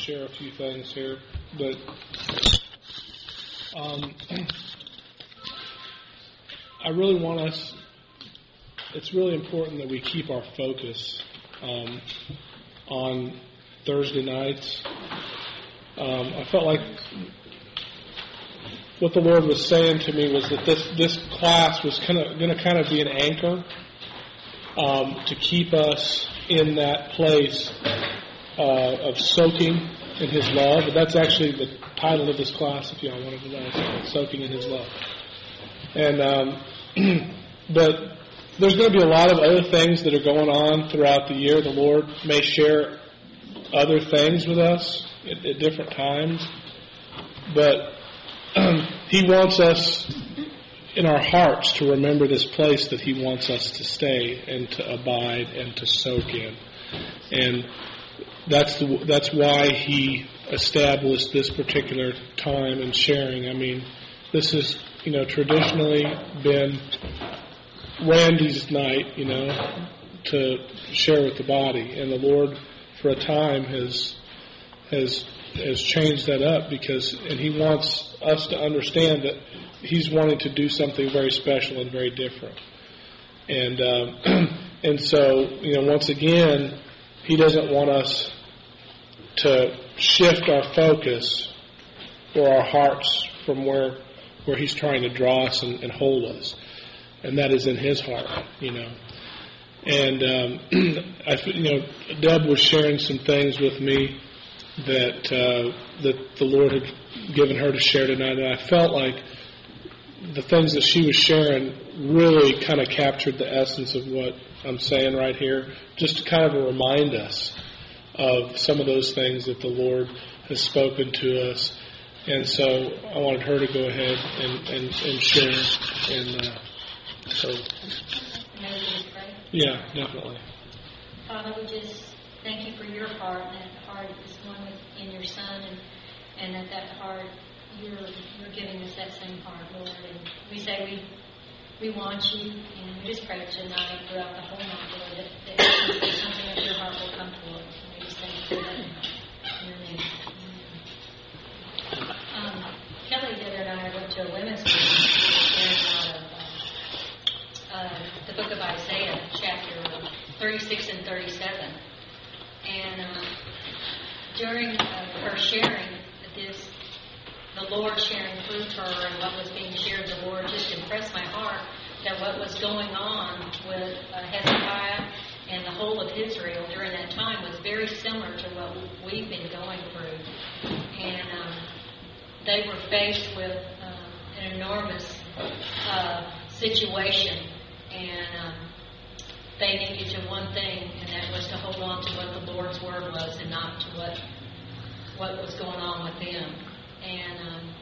share a few things here, but um, I really want us. It's really important that we keep our focus um, on Thursday nights. Um, I felt like what the Lord was saying to me was that this this class was kind of going to kind of be an anchor um, to keep us in that place uh, of soaking in His love. And that's actually the title of this class, if y'all wanted to know, soaking in His love. And um, but there's going to be a lot of other things that are going on throughout the year. The Lord may share other things with us at, at different times, but He wants us in our hearts to remember this place that He wants us to stay and to abide and to soak in. And that's the, that's why He established this particular time and sharing. I mean, this has you know traditionally been Randy's night, you know, to share with the body, and the Lord, for a time, has has has changed that up because, and He wants us to understand that He's wanting to do something very special and very different, and um, and so you know, once again, He doesn't want us to shift our focus or our hearts from where where He's trying to draw us and, and hold us and that is in his heart, you know. And um, I, you know, Deb was sharing some things with me that uh, that the Lord had given her to share tonight, and I felt like the things that she was sharing really kind of captured the essence of what I'm saying right here, just to kind of remind us of some of those things that the Lord has spoken to us. And so I wanted her to go ahead and, and, and share and. Uh, so, yeah, definitely. Father, we just thank you for your heart, and that heart is one in your Son, and, and that that heart, you're, you're giving us that same heart, Lord. And we say we we want you, and we just pray tonight throughout the whole night, Lord, that, that something of your heart will come forth. And we just thank you for that in your name. Um, Kelly the other night I went to a women's meeting uh, the book of Isaiah, chapter 36 and 37. And uh, during uh, her sharing this, the Lord sharing through her and what was being shared, the Lord just impressed my heart that what was going on with uh, Hezekiah and the whole of Israel during that time was very similar to what we've been going through. And um, they were faced with uh, an enormous uh, situation and um, they needed to one thing, and that was to hold on to what the Lord's word was, and not to what what was going on with them. And, um,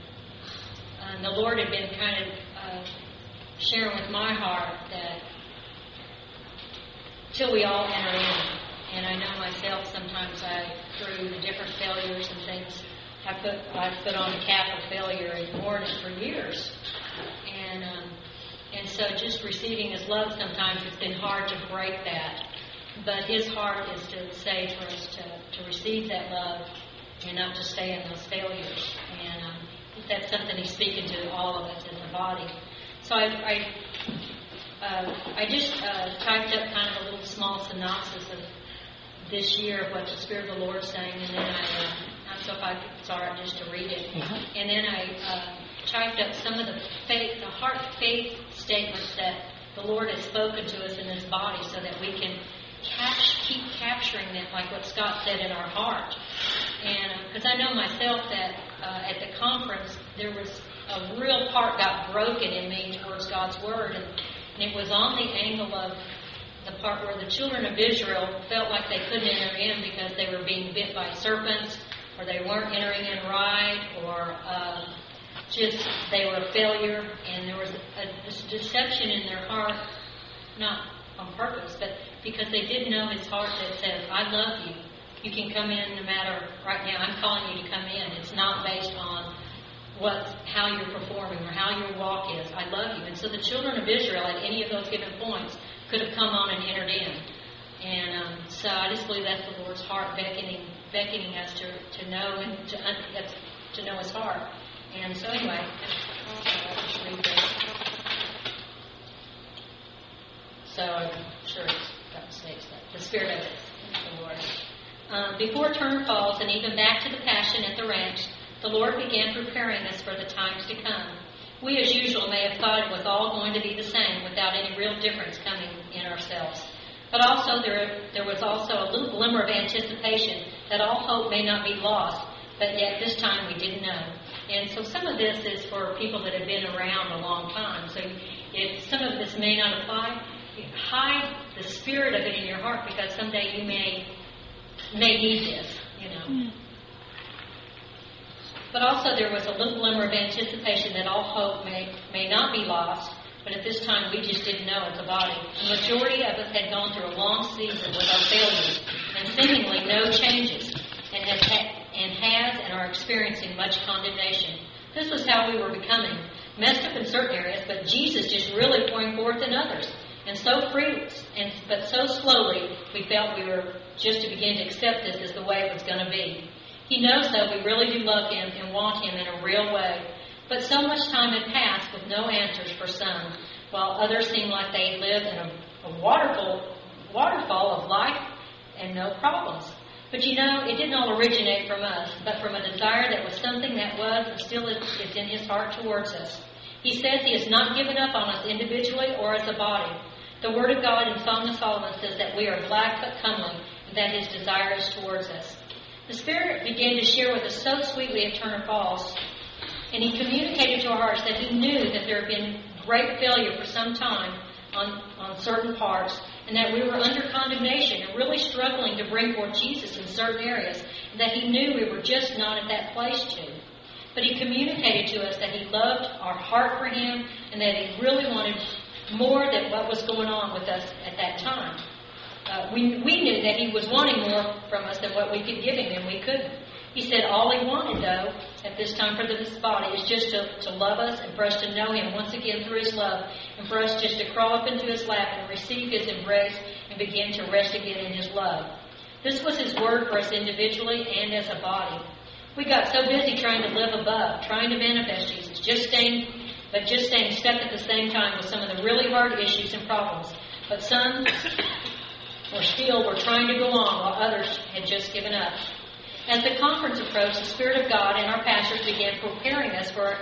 and the Lord had been kind of uh, sharing with my heart that till we all enter in, and I know myself sometimes I through the different failures and things I put I put on the cap of failure and ignored it for years, and. Um, and so just receiving His love sometimes it's been hard to break that. But His heart is to say for us to, to receive that love and not to stay in those failures. And um, that's something He's speaking to all of us in the body. So I, I, uh, I just uh, typed up kind of a little small synopsis of this year of what the Spirit of the Lord is saying, and then I, uh, I'm so if I, it's all right just to read it. Mm-hmm. And then I uh, typed up some of the faith, the heart faith statements that the Lord has spoken to us in this body so that we can catch, keep capturing them, like what Scott said in our heart. And because uh, I know myself that uh, at the conference, there was a real part got broken in me towards God's Word, and, and it was on the angle of the part where the children of Israel felt like they couldn't enter in because they were being bit by serpents, or they weren't entering in right, or uh, just they were a failure, and there was a, deception in their heart, not on purpose, but because they didn't know His heart that says, "I love you. You can come in no matter right now. I'm calling you to come in. It's not based on what how you're performing or how your walk is. I love you." And so the children of Israel, at any of those given points, could have come on and entered in. And um, so I just believe that's the Lord's heart beckoning beckoning us to, to know and to, to know His heart. And so, anyway. So I'm sure it's got states that the spirit of it the Lord. Um, before Turner Falls and even back to the Passion at the ranch, the Lord began preparing us for the times to come. We, as usual, may have thought it was all going to be the same without any real difference coming in ourselves. But also, there, there was also a little glimmer of anticipation that all hope may not be lost, but yet this time we didn't know. And so some of this is for people that have been around a long time. So if some of this may not apply, hide the spirit of it in your heart because someday you may may need this, you know. Hmm. But also there was a little glimmer of anticipation that all hope may may not be lost, but at this time we just didn't know as a body. The majority of us had gone through a long season with our failures and seemingly no changes, and has ha- and has and are experiencing much condemnation. This was how we were becoming messed up in certain areas, but Jesus just really pouring forth in others. And so free, and but so slowly, we felt we were just to begin to accept this as the way it was going to be. He knows, though, we really do love Him and want Him in a real way. But so much time had passed with no answers for some, while others seemed like they lived in a, a waterfall, waterfall of life and no problems. But you know, it didn't all originate from us, but from a desire that was something that was and still is, in His heart towards us. He says He has not given up on us individually or as a body. The Word of God in Song of Solomon says that we are black but comely, and that His desire is towards us. The Spirit began to share with us so sweetly at Turner Falls, and He communicated to our hearts that He knew that there had been great failure for some time on, on certain parts, and that we were under condemnation and really struggling to bring forth Jesus in certain areas, and that He knew we were just not at that place to. But He communicated to us that He loved our heart for Him, and that He really wanted more than what was going on with us at that time. Uh, we, we knew that He was wanting more from us than what we could give Him, and we couldn't. He said all He wanted, though, at this time for this body is just to, to love us and for us to know Him once again through His love, and for us just to crawl up into His lap and receive His embrace and begin to rest again in His love. This was His word for us individually and as a body. We got so busy trying to live above, trying to manifest Jesus, just staying but just staying stuck at the same time with some of the really hard issues and problems. But some were still were trying to go on while others had just given up. As the conference approached, the Spirit of God and our pastors began preparing us for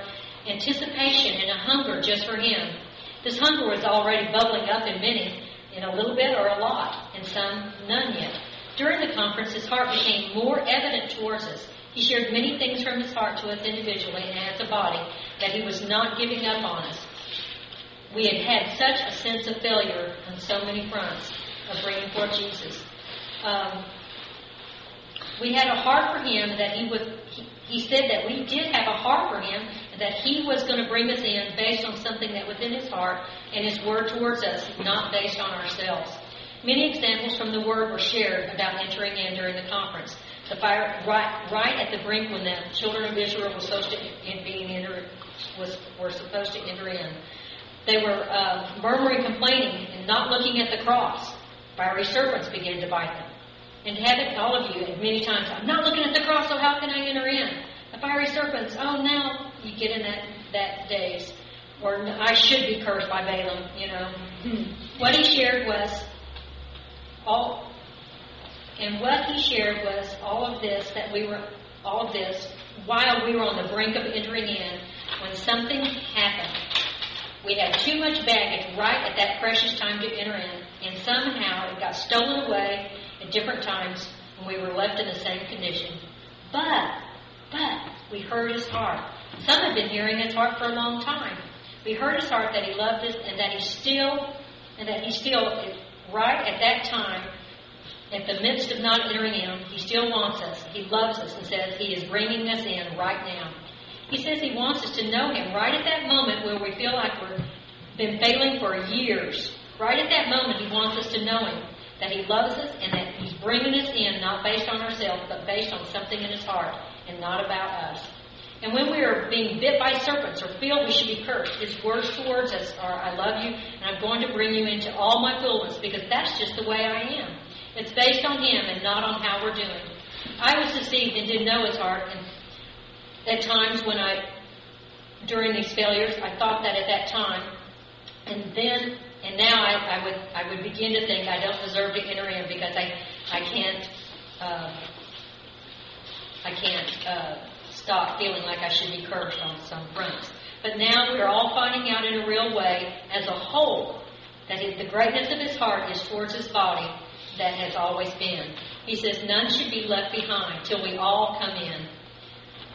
anticipation and a hunger just for Him. This hunger was already bubbling up in many, in a little bit or a lot, and some none yet. During the conference, His heart became more evident towards us. He shared many things from His heart to us individually and as a body that He was not giving up on us. We had had such a sense of failure on so many fronts of bringing forth Jesus. Um, we had a heart for him that he would. He, he said that we did have a heart for him, and that he was going to bring us in based on something that was in his heart and his word towards us, not based on ourselves. Many examples from the word were shared about entering in during the conference. The fire right, right at the brink when the children of Israel were supposed to in being enter, was were supposed to enter in. They were uh, murmuring, complaining, and not looking at the cross. Fiery serpents began to bite them. And haven't all of you many times, I'm not looking at the cross, so how can I enter in? The fiery serpents, oh now you get in that, that daze. Or I should be cursed by Balaam, you know. Hmm. what he shared was all and what he shared was all of this that we were all of this while we were on the brink of entering in when something happened. We had too much baggage right at that precious time to enter in, and somehow it got stolen away at different times when we were left in the same condition. But, but, we heard his heart. Some have been hearing his heart for a long time. We heard his heart that he loved us and that he still, and that he still, right at that time, at the midst of not entering in, he still wants us. He loves us and says he is bringing us in right now. He says he wants us to know him right at that moment where we feel like we've been failing for years. Right at that moment, he wants us to know him that He loves us and that He's bringing us in not based on ourselves, but based on something in His heart and not about us. And when we are being bit by serpents or feel we should be cursed, His words towards us are, I love you and I'm going to bring you into all my fullness because that's just the way I am. It's based on Him and not on how we're doing. I was deceived and didn't know his heart. And at times when I, during these failures, I thought that at that time. And then, and now I, I would, I would begin to think I don't deserve to enter in because I, I can't, uh, I can't uh, stop feeling like I should be cursed on some fronts. But now we're all finding out in a real way, as a whole, that the greatness of his heart is towards his body that has always been. He says, None should be left behind till we all come in.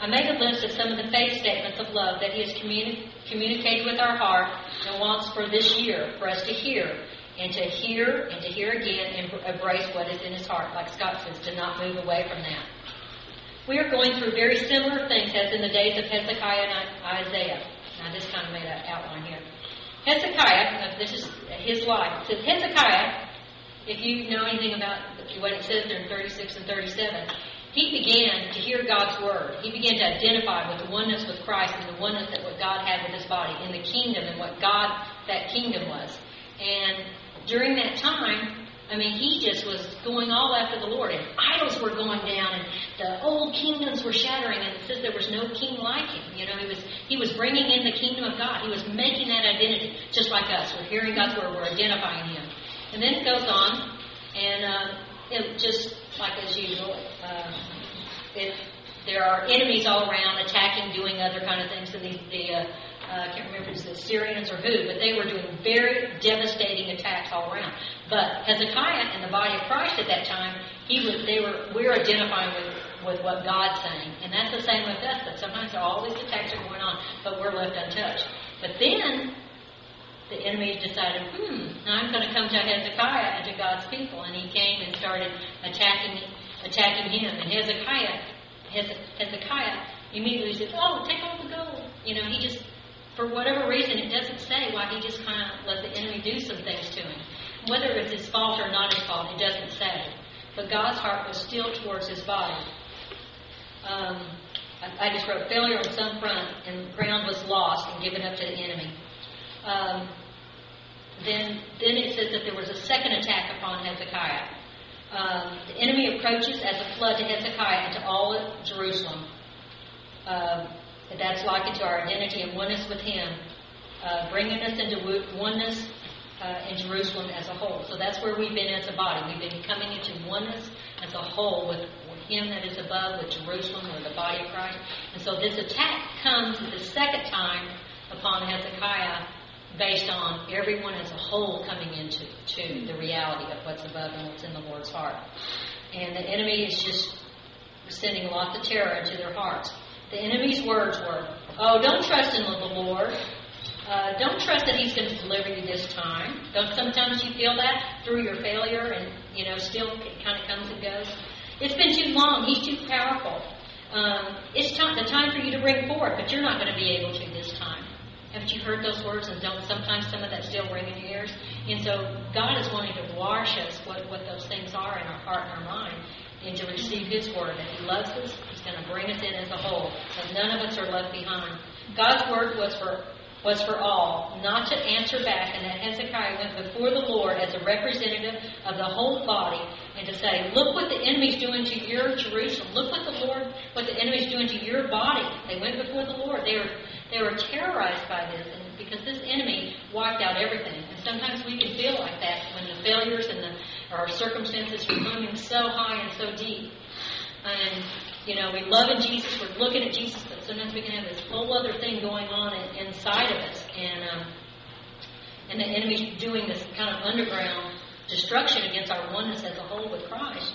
I made a list of some of the faith statements of love that he has communi- communicated with our heart and wants for this year for us to hear and to hear and to hear again and embrace what is in his heart, like Scott says, to not move away from that. We are going through very similar things as in the days of Hezekiah and Isaiah. I just kind of made an outline here. Hezekiah, uh, this is his life. Says Hezekiah, if you know anything about what it says there in 36 and 37, he began to hear God's word. He began to identify with the oneness with Christ and the oneness that what God had with his body in the kingdom and what God that kingdom was. And during that time, I mean, he just was going all after the Lord, and idols were going down, and the old kingdoms were shattering, and it says there was no king like him. You know, he was he was bringing in the kingdom of God. He was making that identity, just like us. We're hearing God's word, we're identifying Him, and then it goes on, and uh, it just like as usual, uh, it, there are enemies all around attacking, doing other kind of things, and the, the uh, uh, I can't remember if it was the Syrians or who, but they were doing very devastating attacks all around. But Hezekiah and the body of Christ at that time, he was, they were, we're identifying with, with what God's saying. And that's the same with us, that sometimes all these attacks are going on, but we're left untouched. But then, the enemy decided, hmm, I'm going to come to Hezekiah and to God's people. And he came and started attacking, attacking him. And Hezekiah, Hezekiah immediately said, oh, take all the gold. You know, he just for whatever reason, it doesn't say why he just kind of let the enemy do some things to him. Whether it's his fault or not his fault, it doesn't say. But God's heart was still towards his body. Um, I, I, just wrote failure on some front, and ground was lost and given up to the enemy. Um, then, then it says that there was a second attack upon Hezekiah. Um, the enemy approaches as a flood to Hezekiah and to all Jerusalem. Um, that's likened to our identity and oneness with Him, uh, bringing us into oneness uh, in Jerusalem as a whole. So that's where we've been as a body. We've been coming into oneness as a whole with, with Him that is above, with Jerusalem, or the body of Christ. And so this attack comes the second time upon Hezekiah based on everyone as a whole coming into to the reality of what's above and what's in the Lord's heart. And the enemy is just sending lots of terror into their hearts. The enemy's words were, Oh, don't trust in the Lord. Uh, don't trust that He's going to deliver you this time. Don't sometimes you feel that through your failure and, you know, still it kind of comes and goes. It's been too long. He's too powerful. Um, it's time, the time for you to bring forth, but you're not going to be able to this time. Haven't you heard those words? And don't sometimes some of that still ring in your ears? And so God is wanting to wash us what, what those things are in our heart and our mind and to receive His word. That He loves us, He's going to bring us in as a whole. That none of us are left behind. God's word was for was for all, not to answer back, and that Hezekiah went before the Lord as a representative of the whole body, and to say, "Look what the enemy's doing to your Jerusalem. Look what the Lord, what the enemy's doing to your body." They went before the Lord. They were they were terrorized by this, and because this enemy wiped out everything. And sometimes we can feel like that when the failures and the our circumstances are looming so high and so deep. And, you know, we love in Jesus, we're looking at Jesus, but sometimes we can have this whole other thing going on in, inside of us. And, um, and the enemy's doing this kind of underground destruction against our oneness as a whole with Christ.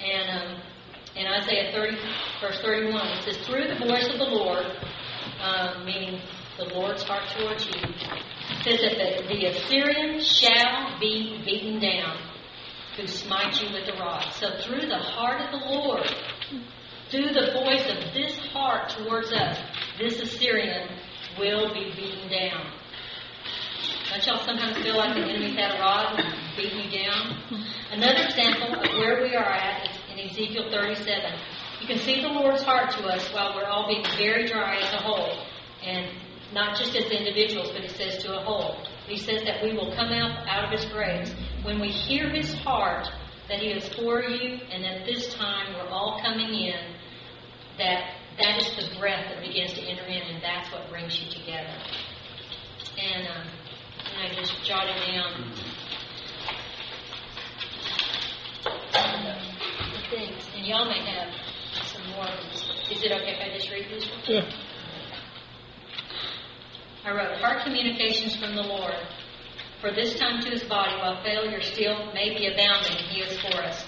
And um, in Isaiah 30, verse 31, it says, Through the voice of the Lord, um, meaning the Lord's heart towards you, says that the, the Assyrian shall be beaten down who smite you with the rod. So through the heart of the Lord, through the voice of this heart towards us, this Assyrian will be beaten down. Don't y'all sometimes feel like the enemy's had a rod and beating you down? Another example of where we are at is in Ezekiel 37. You can see the Lord's heart to us while we're all being very dry as a whole. And not just as individuals, but it says to a whole. He says that we will come out, out of his grace when we hear his heart that he is for you, and at this time we're all coming in. that that is the breath that begins to enter in, and that's what brings you together. And, um, and I just jotted down the things, and y'all may have more. Is it okay if I just read these? Yeah. I wrote, heart communications from the Lord. For this time to his body, while failure still may be abounding, he is for us.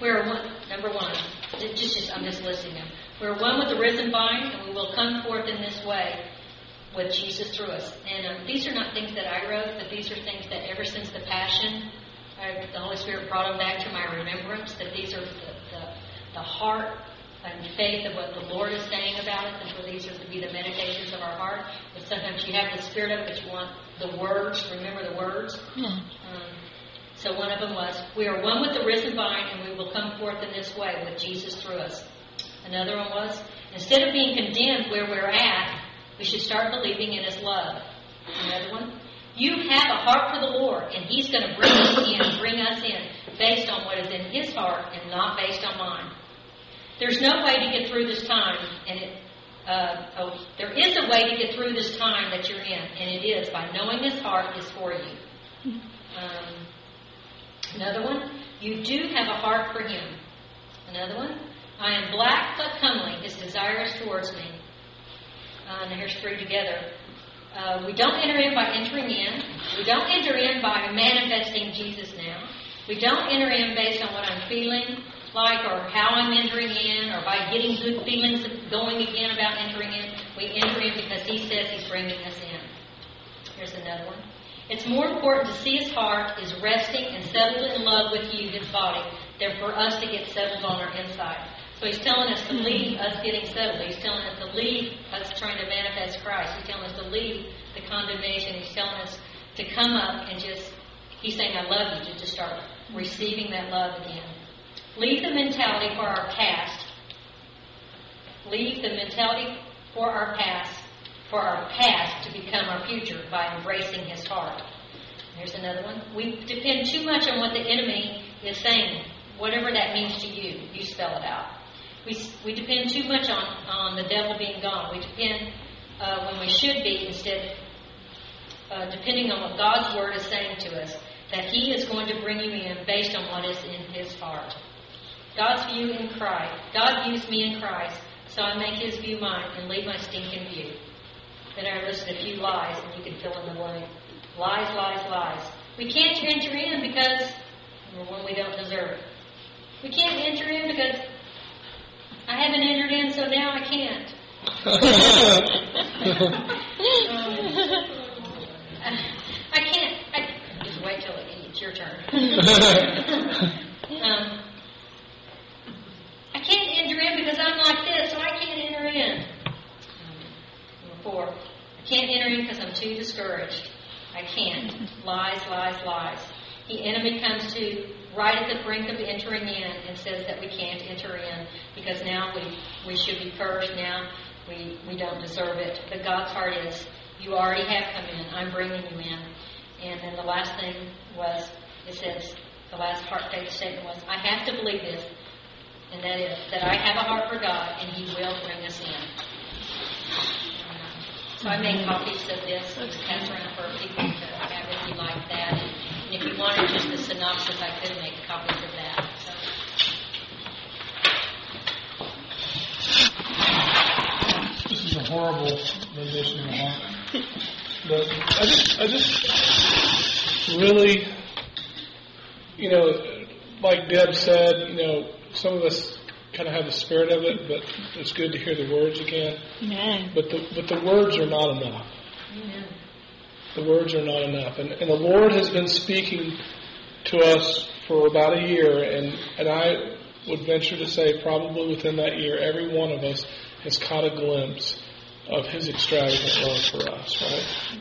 We are one, number one, just, just, I'm just listing them. We are one with the risen vine, and we will come forth in this way with Jesus through us. And um, these are not things that I wrote, but these are things that ever since the Passion, I, the Holy Spirit brought them back to my remembrance, that these are the, the, the heart and faith of what the Lord is saying about it, and for these are to be the meditations of our heart. But sometimes you have the spirit of it, but you want the words. Remember the words. Hmm. Um, so one of them was, "We are one with the risen vine, and we will come forth in this way with Jesus through us." Another one was, "Instead of being condemned where we're at, we should start believing in His love." Another one, "You have a heart for the Lord, and He's going to bring us in, bring us in, based on what is in His heart, and not based on mine." There's no way to get through this time, and it. Uh, oh, there is a way to get through this time that you're in, and it is by knowing His heart is for you. Um, another one, you do have a heart for Him. Another one, I am black but comely. His desire is towards me. Uh, and here's three together. Uh, we don't enter in by entering in. We don't enter in by manifesting Jesus now. We don't enter in based on what I'm feeling like or how I'm entering in or by getting good feelings going again about entering in. We enter in because He says He's bringing us in. Here's another one. It's more important to see His heart is resting and settled in love with you, His body, than for us to get settled on our inside. So He's telling us to leave us getting settled. He's telling us to leave us trying to manifest Christ. He's telling us to leave the condemnation. He's telling us to come up and just, He's saying, I love you, to just start receiving that love again. Leave the mentality for our past. Leave the mentality for our past, for our past to become our future by embracing His heart. Here's another one. We depend too much on what the enemy is saying, whatever that means to you. You spell it out. We, we depend too much on, on the devil being gone. We depend uh, when we should be instead, uh, depending on what God's word is saying to us, that He is going to bring you in based on what is in His heart. God's view in Christ. God views me in Christ, so I make His view mine and leave my stinking view. Then I listed a few lies, and you can fill in the blank. Lies, lies, lies. We can't enter in because number one, we don't deserve it. We can't enter in because I haven't entered in, so now I can't. um, I can't. I, just wait till it, it's your turn. um, can't enter in because I'm like this, so I can't enter in. Number four, I can't enter in because I'm too discouraged. I can't. Lies, lies, lies. The enemy comes to right at the brink of entering in and says that we can't enter in because now we, we should be cursed. Now we, we don't deserve it. But God's heart is, you already have come in. I'm bringing you in. And then the last thing was, it says, the last heart faith statement was, I have to believe this, and that is that I have a heart for God, and He will bring us in. So I made copies of this and pass around for people to have if you like that. And if you wanted just a synopsis, I could make copies of that. This is a horrible rendition of heart. But I just, I just really, you know, like Deb said, you know, some of us kind of have the spirit of it, but it's good to hear the words again. Amen. But the, but the words are not enough. Amen. The words are not enough. And, and the Lord has been speaking to us for about a year, and, and I would venture to say probably within that year, every one of us has caught a glimpse of His extravagant love for us, right?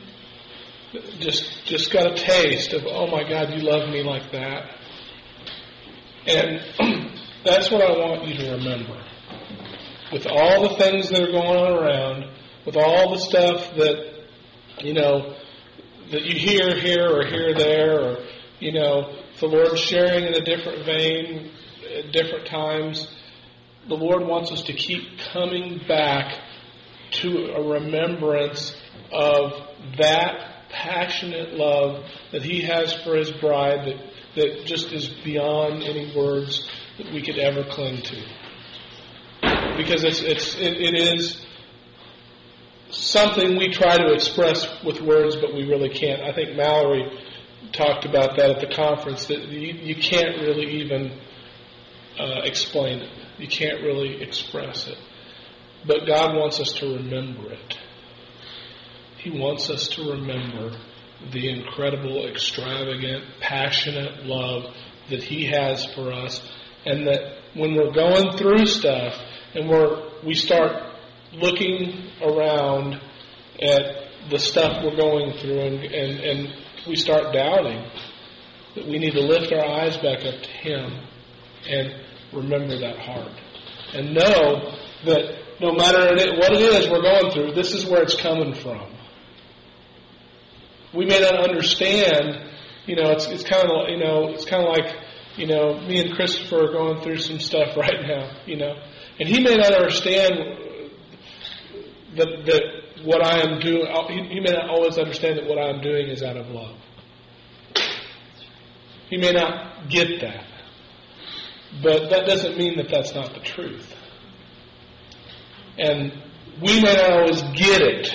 Just, just got a taste of, oh my God, you love me like that. And that's what I want you to remember. With all the things that are going on around, with all the stuff that, you know, that you hear here or hear there, or, you know, the Lord sharing in a different vein at different times, the Lord wants us to keep coming back to a remembrance of that passionate love that He has for His bride that, that just is beyond any words that we could ever cling to. Because it's, it's, it, it is something we try to express with words, but we really can't. I think Mallory talked about that at the conference, that you, you can't really even uh, explain it. You can't really express it. But God wants us to remember it. He wants us to remember the incredible, extravagant, passionate love that He has for us. And that when we're going through stuff and we're, we start looking around at the stuff we're going through and, and, and we start doubting, that we need to lift our eyes back up to Him and remember that heart. And know that no matter what it is we're going through, this is where it's coming from. We may not understand, you know, it's, it's kind of, you know, it's kind of like, you know, me and Christopher are going through some stuff right now, you know, and he may not understand that, that what I am doing, he, may not always understand that what I am doing is out of love. He may not get that. But that doesn't mean that that's not the truth. And we may not always get it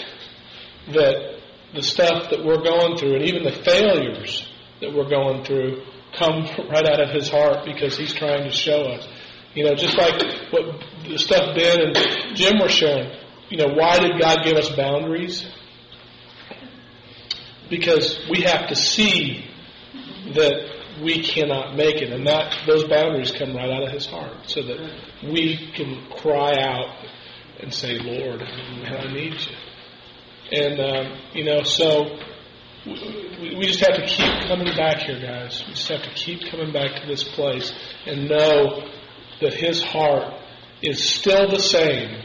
that the stuff that we're going through and even the failures that we're going through come right out of his heart because he's trying to show us. You know, just like what the stuff Ben and Jim were sharing. You know, why did God give us boundaries? Because we have to see that we cannot make it. And that those boundaries come right out of his heart so that we can cry out and say, Lord, I need you. And, um, you know, so we, just have to keep coming back here, guys. We just have to keep coming back to this place and know that his heart is still the same.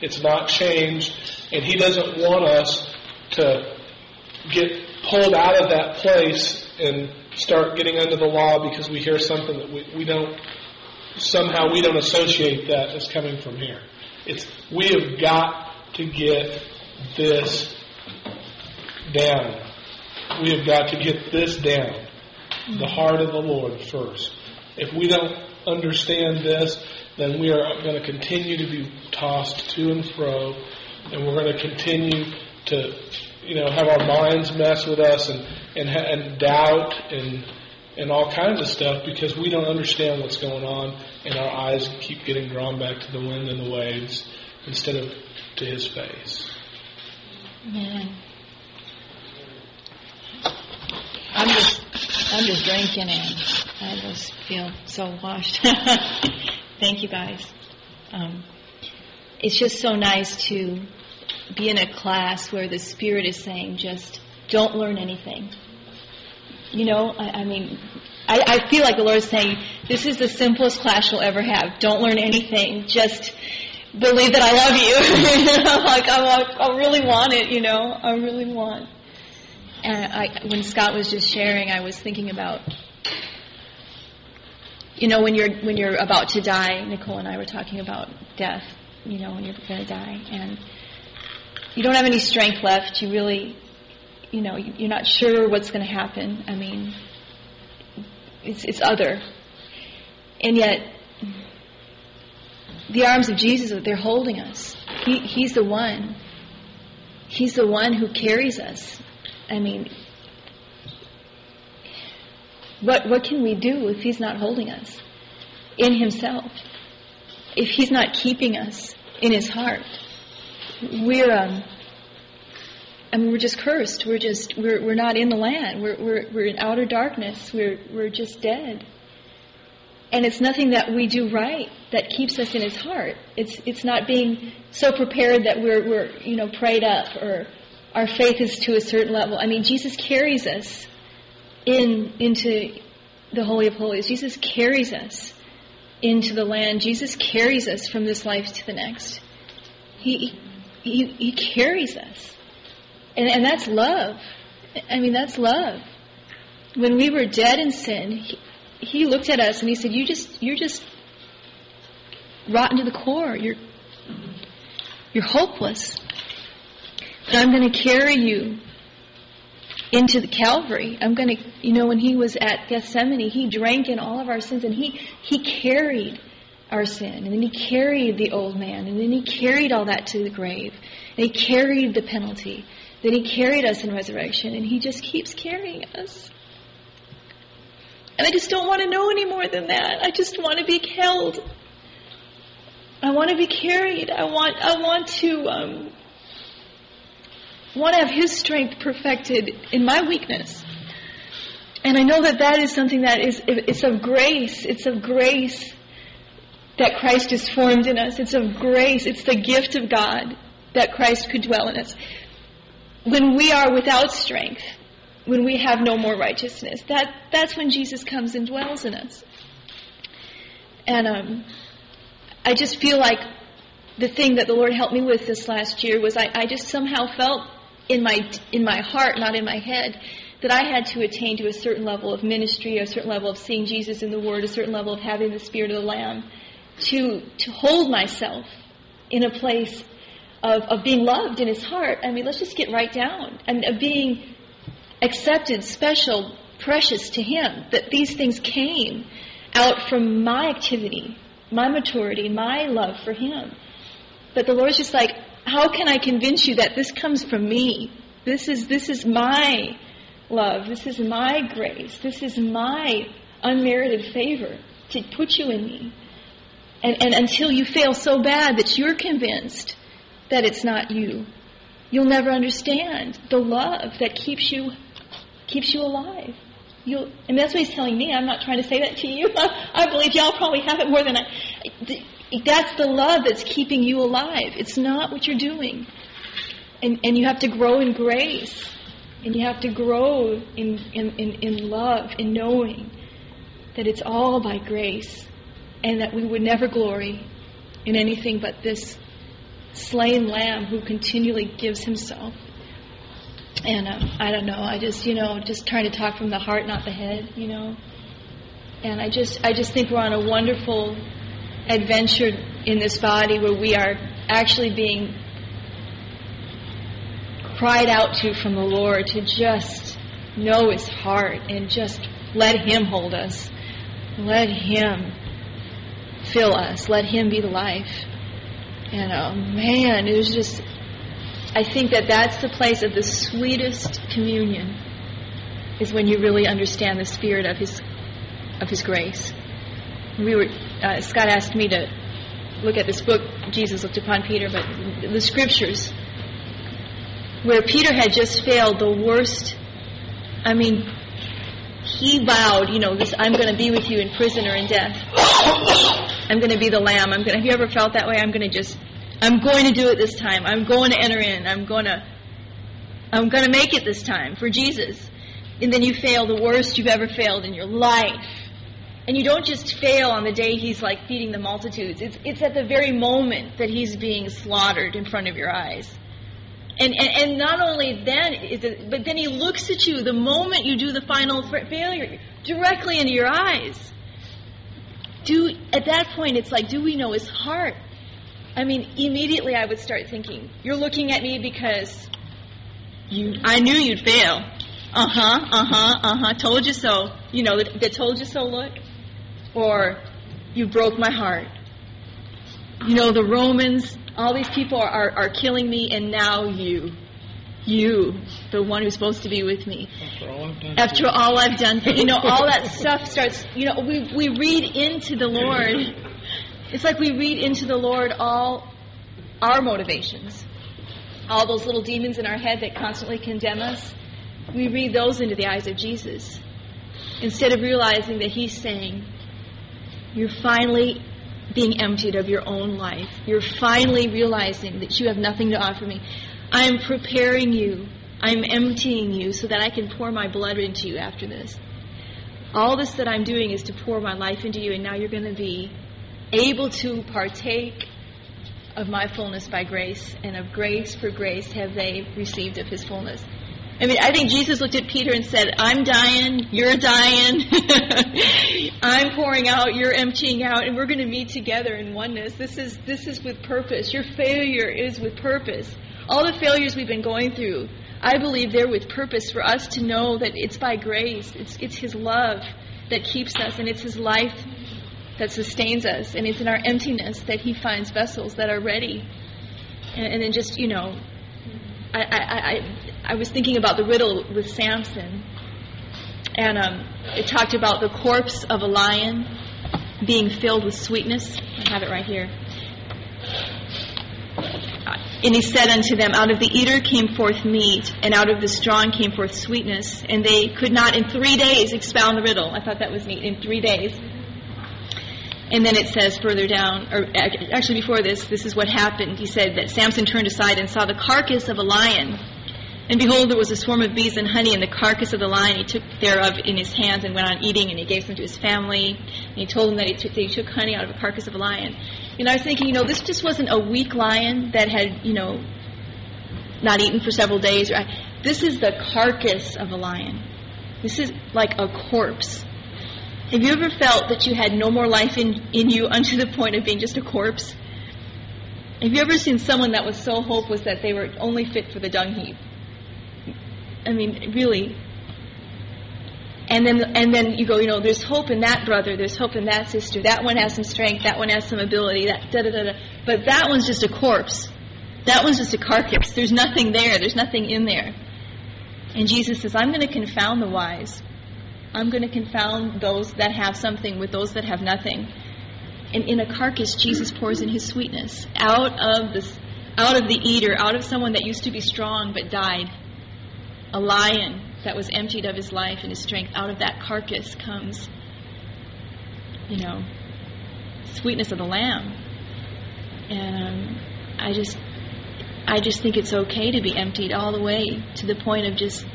It's not changed. And he doesn't want us to get pulled out of that place and start getting under the law because we hear something that we, we don't somehow we don't associate that as coming from here. It's we have got to get this down. We have got to get this down. The heart of the Lord first. If we don't understand this, then we are going to continue to be tossed to and fro, and we're going to continue to you know, have our minds mess with us and, and, and doubt and, and all kinds of stuff because we don't understand what's going on and our eyes keep getting drawn back to the wind and the waves instead of to his face. Man. I'm just I'm just drinking and I just feel so washed. Thank you guys. Um, it's just so nice to be in a class where the Spirit is saying, just don't learn anything. You know, I, I mean, I, I feel like the Lord is saying, this is the simplest class you'll ever have. Don't learn anything. Just believe that I love you. like, I, I really want it, you know, I really want. And I, when Scott was just sharing, I was thinking about, you know, when you're when you're about to die. Nicole and I were talking about death. You know, when you're going to die, and you don't have any strength left. You really, you know, you're not sure what's going to happen. I mean, it's, it's other. And yet, the arms of Jesus, they're holding us. He, he's the one. He's the one who carries us. I mean, what, what can we do if He's not holding us in Himself? If He's not keeping us in His heart? we're um, I mean, we're just cursed. We're just we're we're not in the land. We're we're we're in outer darkness. We're we're just dead. And it's nothing that we do right that keeps us in His heart. It's it's not being so prepared that we're we're you know prayed up or our faith is to a certain level. I mean, Jesus carries us in into the holy of holies. Jesus carries us into the land. Jesus carries us from this life to the next. He he, he carries us. And, and that's love. I mean, that's love. When we were dead in sin, he, he looked at us and he said, "You just, you're just, rotten to the core. You're, you're hopeless. I'm going to carry you into the Calvary. I'm going to, you know, when he was at Gethsemane, he drank in all of our sins and he, he carried our sin. And then he carried the old man. And then he carried all that to the grave. And he carried the penalty. Then he carried us in resurrection. And he just keeps carrying us. And I just don't want to know any more than that. I just want to be held. I want to be carried. I want, I want to, um, want to have His strength perfected in my weakness. And I know that that is something that is, it's of grace. It's of grace that Christ is formed in us. It's of grace. It's the gift of God that Christ could dwell in us. When we are without strength, when we have no more righteousness, that, that's when Jesus comes and dwells in us. And um, I just feel like the thing that the Lord helped me with this last year was I, I just somehow felt in my in my heart, not in my head, that I had to attain to a certain level of ministry, a certain level of seeing Jesus in the Word, a certain level of having the Spirit of the Lamb, to to hold myself in a place of, of being loved in His heart. I mean, let's just get right down and of being accepted, special, precious to Him. That these things came out from my activity, my maturity, my love for Him. But the Lord Lord's just like, how can I convince you that this comes from me? This is, this is my love. This is my grace. This is my unmerited favor to put you in me. And, and until you fail so bad that you're convinced that it's not you, you'll never understand the love that keeps you, keeps you alive. You'll, and that's what he's telling me. I'm not trying to say that to you. I believe y'all probably have it more than I. That's the love that's keeping you alive. It's not what you're doing. And, and you have to grow in grace. And you have to grow in, in, in, in love, in knowing that it's all by grace. And that we would never glory in anything but this slain lamb who continually gives himself. And uh, I don't know, I just, you know, just trying to talk from the heart, not the head, you know. And I just, I just think we're on a wonderful adventure in this body where we are actually being cried out to from the Lord to just know His heart and just let Him hold us. Let Him fill us. Let Him be the life. And oh man, it was just, I think that that's the place of the sweetest communion is when you really understand the spirit of His, of His grace. We were uh, Scott asked me to look at this book, Jesus Looked Upon Peter, but the scriptures, where Peter had just failed the worst. I mean, he vowed, you know, this, I'm going to be with you in prison or in death. I'm going to be the lamb. I'm going have you ever felt that way? I'm going to just, I'm going to do it this time. I'm going to enter in. I'm going to, I'm going to make it this time for Jesus. And then you fail the worst you've ever failed in your life. And you don't just fail on the day he's like feeding the multitudes. It's, it's at the very moment that he's being slaughtered in front of your eyes. And, and, and not only then, it, but then he looks at you the moment you do the final failure directly into your eyes. Do, at that point, it's like, do we know his heart? I mean, immediately I would start thinking, you're looking at me because you, I knew you'd fail. Uh huh, uh huh, uh huh, told you so. You know, the, the told you so look or you broke my heart. You know, the Romans, all these people are, are, are killing me, and now you. You, the one who's supposed to be with me. After all I've done. After all I've done, you know, all that stuff starts, you know, we, we read into the Lord. It's like we read into the Lord all our motivations. All those little demons in our head that constantly condemn us. We read those into the eyes of Jesus. Instead of realizing that He's saying, you're finally being emptied of your own life. You're finally realizing that you have nothing to offer me. I am preparing you. I'm emptying you so that I can pour my blood into you after this. All this that I'm doing is to pour my life into you, and now you're going to be able to partake of my fullness by grace, and of grace for grace have they received of his fullness. I mean, I think Jesus looked at Peter and said, I'm dying, you're dying, I'm pouring out, you're emptying out, and we're going to meet together in oneness. This is, this is with purpose. Your failure is with purpose. All the failures we've been going through, I believe they're with purpose for us to know that it's by grace. It's, it's His love that keeps us, and it's His life that sustains us, and it's in our emptiness that He finds vessels that are ready. And, and then just, you know, I, I, I, I was thinking about the riddle with Samson, and um, it talked about the corpse of a lion being filled with sweetness. I have it right here. And he said unto them, Out of the eater came forth meat, and out of the strong came forth sweetness. And they could not in three days expound the riddle. I thought that was neat. In three days. And then it says further down, or actually before this, this is what happened. He said that Samson turned aside and saw the carcass of a lion. And behold, there was a swarm of bees and honey, and the carcass of the lion he took thereof in his hands and went on eating, and he gave some to his family. And he told them that he took, that he took honey out of a carcass of a lion. And I was thinking, you know, this just wasn't a weak lion that had, you know, not eaten for several days. This is the carcass of a lion. This is like a corpse. Have you ever felt that you had no more life in, in you unto the point of being just a corpse? Have you ever seen someone that was so hopeless that they were only fit for the dung heap? I mean, really. And then, and then you go, you know, there's hope in that brother, there's hope in that sister. That one has some strength, that one has some ability, that da da da da. But that one's just a corpse. That one's just a carcass. There's nothing there. There's nothing in there. And Jesus says, I'm going to confound the wise. I'm going to confound those that have something with those that have nothing. And in a carcass, Jesus pours in His sweetness out of this, out of the eater, out of someone that used to be strong but died. A lion that was emptied of his life and his strength. Out of that carcass comes, you know, sweetness of the lamb. And um, I just, I just think it's okay to be emptied all the way to the point of just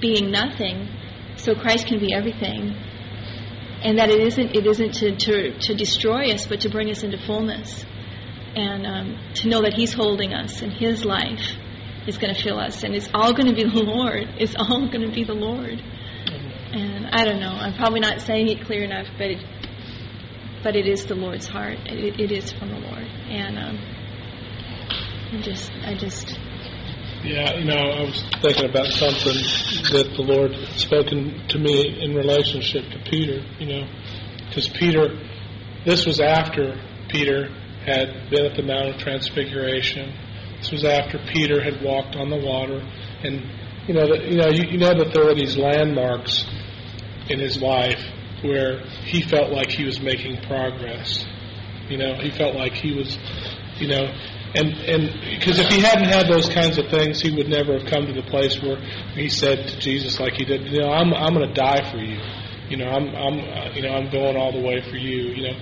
being nothing so Christ can be everything. And that it isn't, it isn't to, to, to destroy us, but to bring us into fullness. And um, to know that He's holding us in His life is going to fill us. And it's all going to be the Lord. It's all going to be the Lord. And I don't know. I'm probably not saying it clear enough, but it, but it is the Lord's heart. It, it is from the Lord. And um, I just, I just yeah, you know, I was thinking about something that the Lord spoken to me in relationship to Peter, you know, because Peter, this was after Peter had been at the Mount of Transfiguration. This was after Peter had walked on the water, and you know, that, you know, you, you know that there were these landmarks in his life where he felt like he was making progress. You know, he felt like he was, you know, and and because if he hadn't had those kinds of things, he would never have come to the place where he said to Jesus, like he did, you know, I'm I'm going to die for you. You know, I'm I'm uh, you know I'm going all the way for you. You know,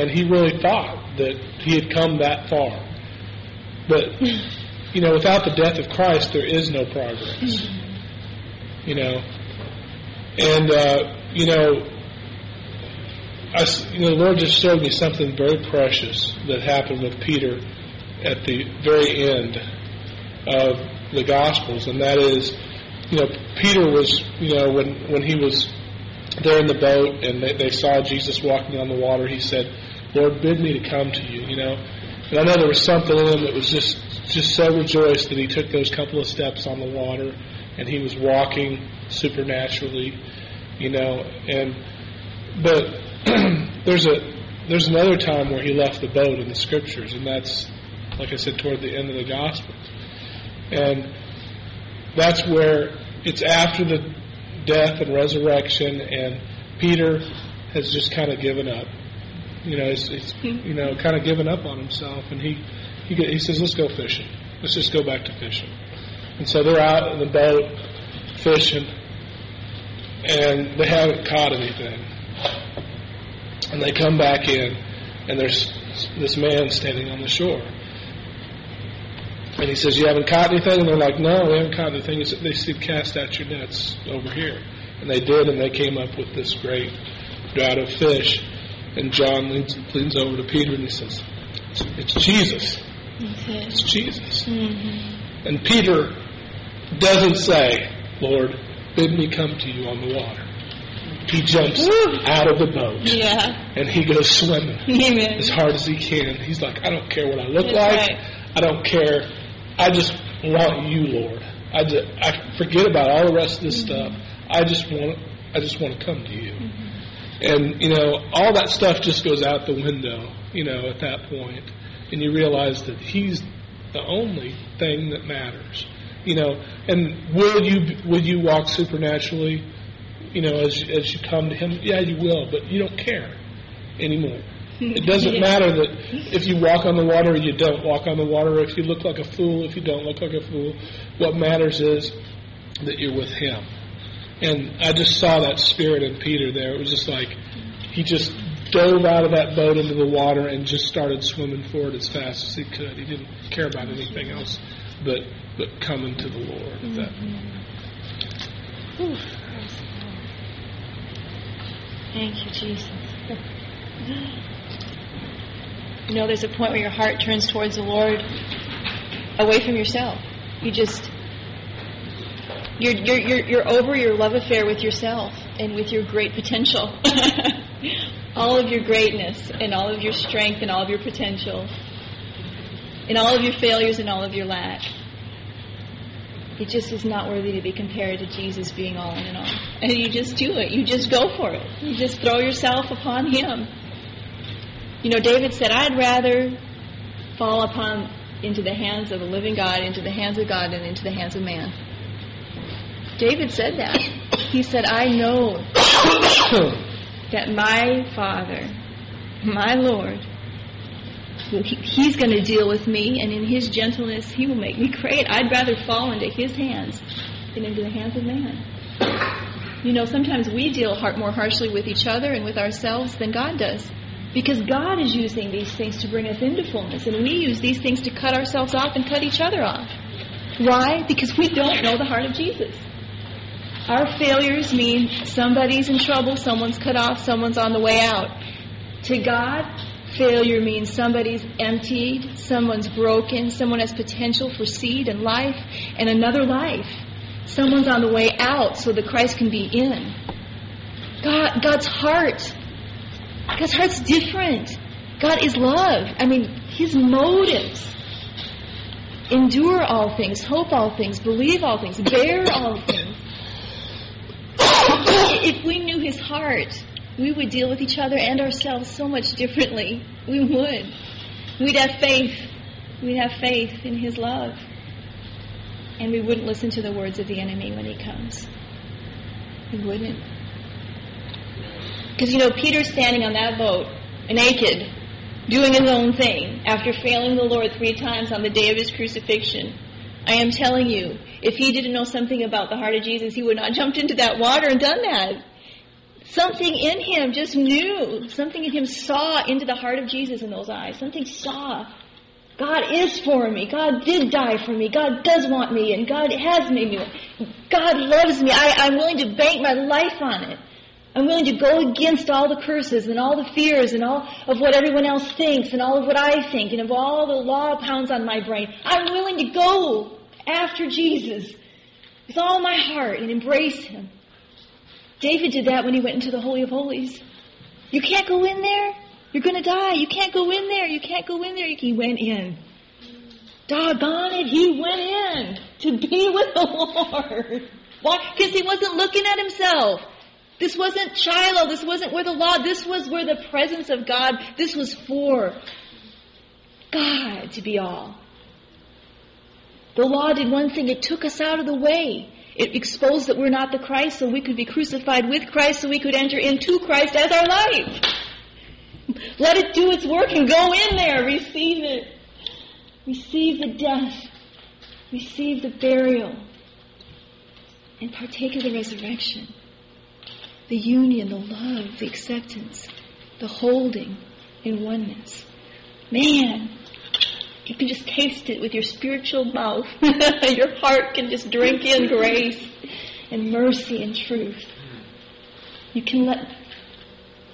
and he really thought that he had come that far. But you know, without the death of Christ, there is no progress. You know, and uh, you know, I, you know, the Lord just showed me something very precious that happened with Peter at the very end of the Gospels, and that is, you know, Peter was, you know, when when he was there in the boat and they, they saw Jesus walking on the water, he said, "Lord, bid me to come to you," you know. And I know there was something in him that was just just so rejoiced that he took those couple of steps on the water and he was walking supernaturally, you know. And but there's a there's another time where he left the boat in the scriptures, and that's like I said, toward the end of the gospel. And that's where it's after the death and resurrection, and Peter has just kind of given up. You know, he's, you know kind of given up on himself, and he he he says, "Let's go fishing. Let's just go back to fishing." And so they're out in the boat fishing, and they haven't caught anything. And they come back in, and there's this man standing on the shore. And he says, You haven't caught anything? And they're like, No, we haven't caught anything. They said, Cast out your nets over here. And they did, and they came up with this great draught of fish. And John leans, leans over to Peter and he says, It's, it's Jesus. It's Jesus. Mm-hmm. And Peter doesn't say, Lord, bid me come to you on the water. He jumps Woo. out of the boat Yeah. and he goes swimming Amen. as hard as he can. He's like, I don't care what I look That's like. right. I don't care. I just want you, Lord. I just, I forget about all the rest of this Mm-hmm. stuff. I just want I just want to come to you. And you know, all that stuff just goes out the window, you know, at that point. And you realize that he's the only thing that matters. You know, and will you will you walk supernaturally, you know, as as you come to him? Yeah, you will, but you don't care anymore. It doesn't Yeah. matter that if you walk on the water or you don't walk on the water, or if you look like a fool, if you don't look like a fool. What matters is that you're with Him. And I just saw that spirit in Peter there. It was just like he just dove out of that boat into the water and just started swimming forward as fast as he could. He didn't care about anything else but but coming to the Lord at that mm-hmm. point. Thank you, Jesus. You know, there's a point where your heart turns towards the Lord away from yourself. You just you're you're you're, you're over your love affair with yourself and with your great potential. all of your greatness and all of your strength and all of your potential. And all of your failures and all of your lack. It just is not worthy to be compared to Jesus being all in and all. And you just do it. You just go for it. You just throw yourself upon Him. You know, David said, I'd rather fall upon into the hands of the living God, into the hands of God, than into the hands of man. David said that. He said, I know that my Father, my Lord, He's going to deal with me, and in His gentleness, He will make me great. I'd rather fall into His hands than into the hands of man. You know, sometimes we deal more harshly with each other and with ourselves than God does. Because God is using these things to bring us into fullness, and we use these things to cut ourselves off and cut each other off. Why? Because we don't know the heart of Jesus. Our failures mean somebody's in trouble, someone's cut off, someone's on the way out. To God, failure means somebody's emptied, someone's broken, someone has potential for seed and life and another life. Someone's on the way out so that Christ can be in. God, God's heart, God's heart's different. God is love. I mean, His motives endure all things, hope all things, believe all things, bear all things. If we knew His heart, we would deal with each other and ourselves so much differently. We would. We'd have faith. We'd have faith in His love. And we wouldn't listen to the words of the enemy when he comes. We wouldn't. Because, you know, Peter's standing on that boat, naked, doing his own thing, after failing the Lord three times on the day of his crucifixion. I am telling you, if he didn't know something about the heart of Jesus, he would not have jumped into that water and done that. Something in him just knew. Something in him saw into the heart of Jesus in those eyes. Something saw. God is for me. God did die for me. God does want me, and God has made me. God loves me. I, I'm willing to bank my life on it. I'm willing to go against all the curses and all the fears and all of what everyone else thinks and all of what I think and of all the law pounds on my brain. I'm willing to go after Jesus with all my heart and embrace Him. David did that when he went into the Holy of Holies. You can't go in there. You're going to die. You can't go in there. You can't go in there. He went in. Doggone it, he went in to be with the Lord. Why? Because he wasn't looking at himself. This wasn't Shiloh. This wasn't where the law. This was where the presence of God. This was for God to be all. The law did one thing. It took us out of the way. It exposed that we're not the Christ so we could be crucified with Christ so we could enter into Christ as our life. Let it do its work and go in there. Receive it. Receive the death. Receive the burial. And partake of the resurrection. The union, the love, the acceptance, the holding in oneness. Man, you can just taste it with your spiritual mouth. your heart can just drink in grace and mercy and truth. You can let,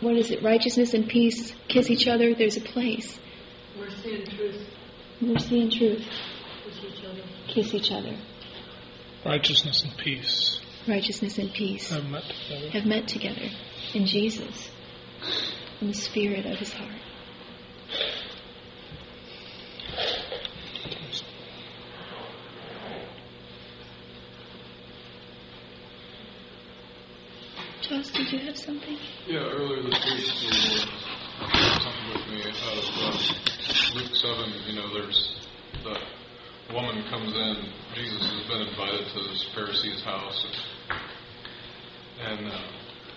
what is it, righteousness and peace kiss each other. There's a place. Mercy and truth Mercy and truth with each other. kiss each other. Righteousness and peace righteousness and peace have met together. have met together in Jesus, in the spirit of his heart. Josh, did you have something? Yeah, earlier this week, Lord shared something with me out of uh, Luke 7. You know, there's the woman comes in. Jesus has been invited to this Pharisee's house. And uh,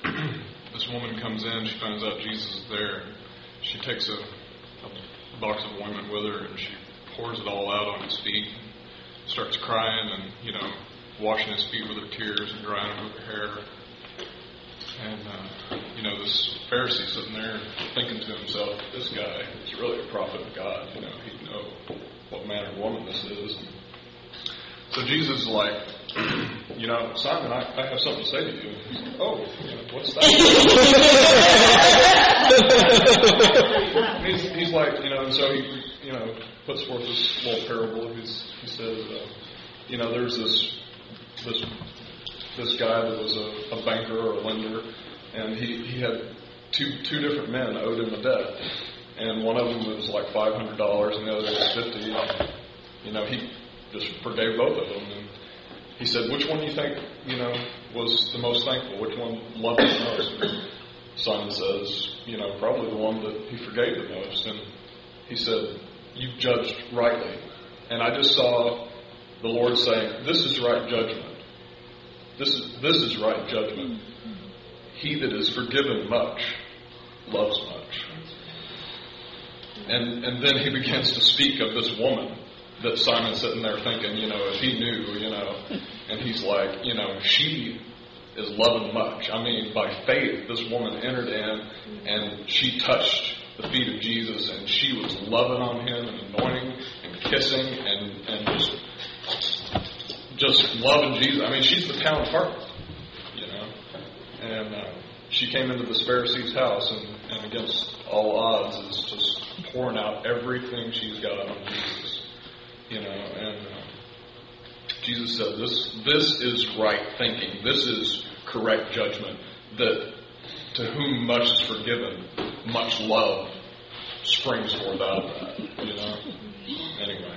this woman comes in. She finds out Jesus is there. She takes a, a box of ointment with her and she pours it all out on his feet. Starts crying and, you know, washing his feet with her tears and drying them with her hair. And, uh, you know, this Pharisee sitting there thinking to himself, this guy is really a prophet of God. You know, he'd know what manner of woman this is. So Jesus is like, you know, Simon, I, I have something to say to you. He's like, oh, you know, what's that? he's, he's like, you know, and so he, you know, puts forth this little parable. He's, he says, uh, you know, there's this this this guy that was a, a banker or a lender, and he, he had two two different men owed him a debt, and one of them was like five hundred dollars, and the other was fifty. And, you know, he just forgave both of them, and he said, "Which one do you think you know was the most thankful? Which one loved him the most?" Simon says, "You know, probably the one that he forgave the most." And he said, "You judged rightly," and I just saw the Lord saying, "This is right judgment." This is, this is right judgment. He that is forgiven much loves much. And, and then he begins to speak of this woman that Simon's sitting there thinking, you know, if he knew, you know, and he's like, you know, she is loving much. I mean, by faith, this woman entered in and she touched the feet of Jesus and she was loving on him and anointing and kissing and, just loving Jesus. I mean, she's the town partner, you know. And uh, she came into this Pharisee's house, and, and against all odds, is just pouring out everything she's got on Jesus, you know. And uh, Jesus said, "This this is right thinking. This is correct judgment. That to whom much is forgiven, much love springs forth out of that, you know. Anyway."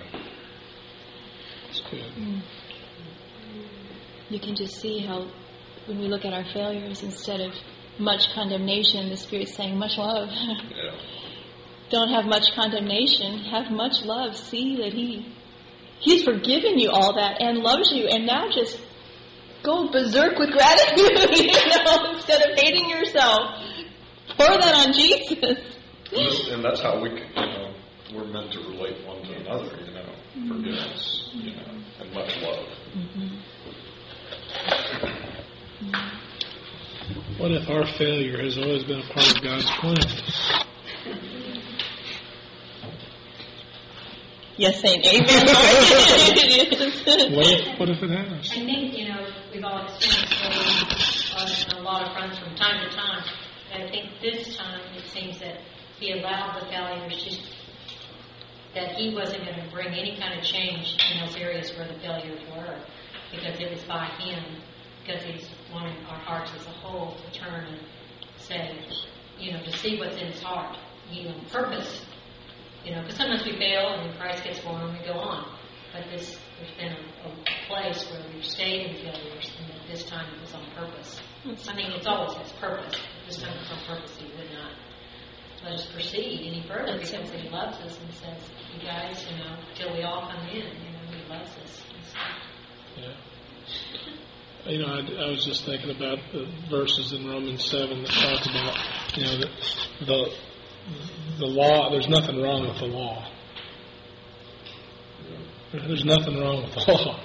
It's good. You can just see how when we look at our failures, instead of much condemnation, the Spirit's saying much love. Yeah. Don't have much condemnation, have much love. See that He He's forgiven you all that and loves you, and now just go berserk with gratitude, you know, instead of hating yourself. Pour that on Jesus. And, that's how we, you know, we're meant to relate one to another, you know, forgiveness, you know, and much love. Mm-hmm. What if our failure has always been a part of God's plan? Yes, saying amen. What if, what if it has? I think, you know, we've all experienced on uh, a lot of fronts from time to time. But I think this time it seems that he allowed the failures just that he wasn't going to bring any kind of change in those areas where the failures were because it was by him, because he's wanting our hearts as a whole to turn and say, you know, to see what's in his heart, you know, purpose. You know, because sometimes we fail and then Christ gets born and we go on. But this, there's been a, a place where we've stayed in failures, and that this time it was on purpose. I mean, it's always has purpose. This time it's on purpose. He would not let us proceed any further because He loves us and says, "You guys, you know, till we all come in, you know, He loves us." And so, Yeah. You know, I, I was just thinking about the verses in Romans 7 that talk about, you know, the, the, the law, there's nothing wrong with the law. There's nothing wrong with the law.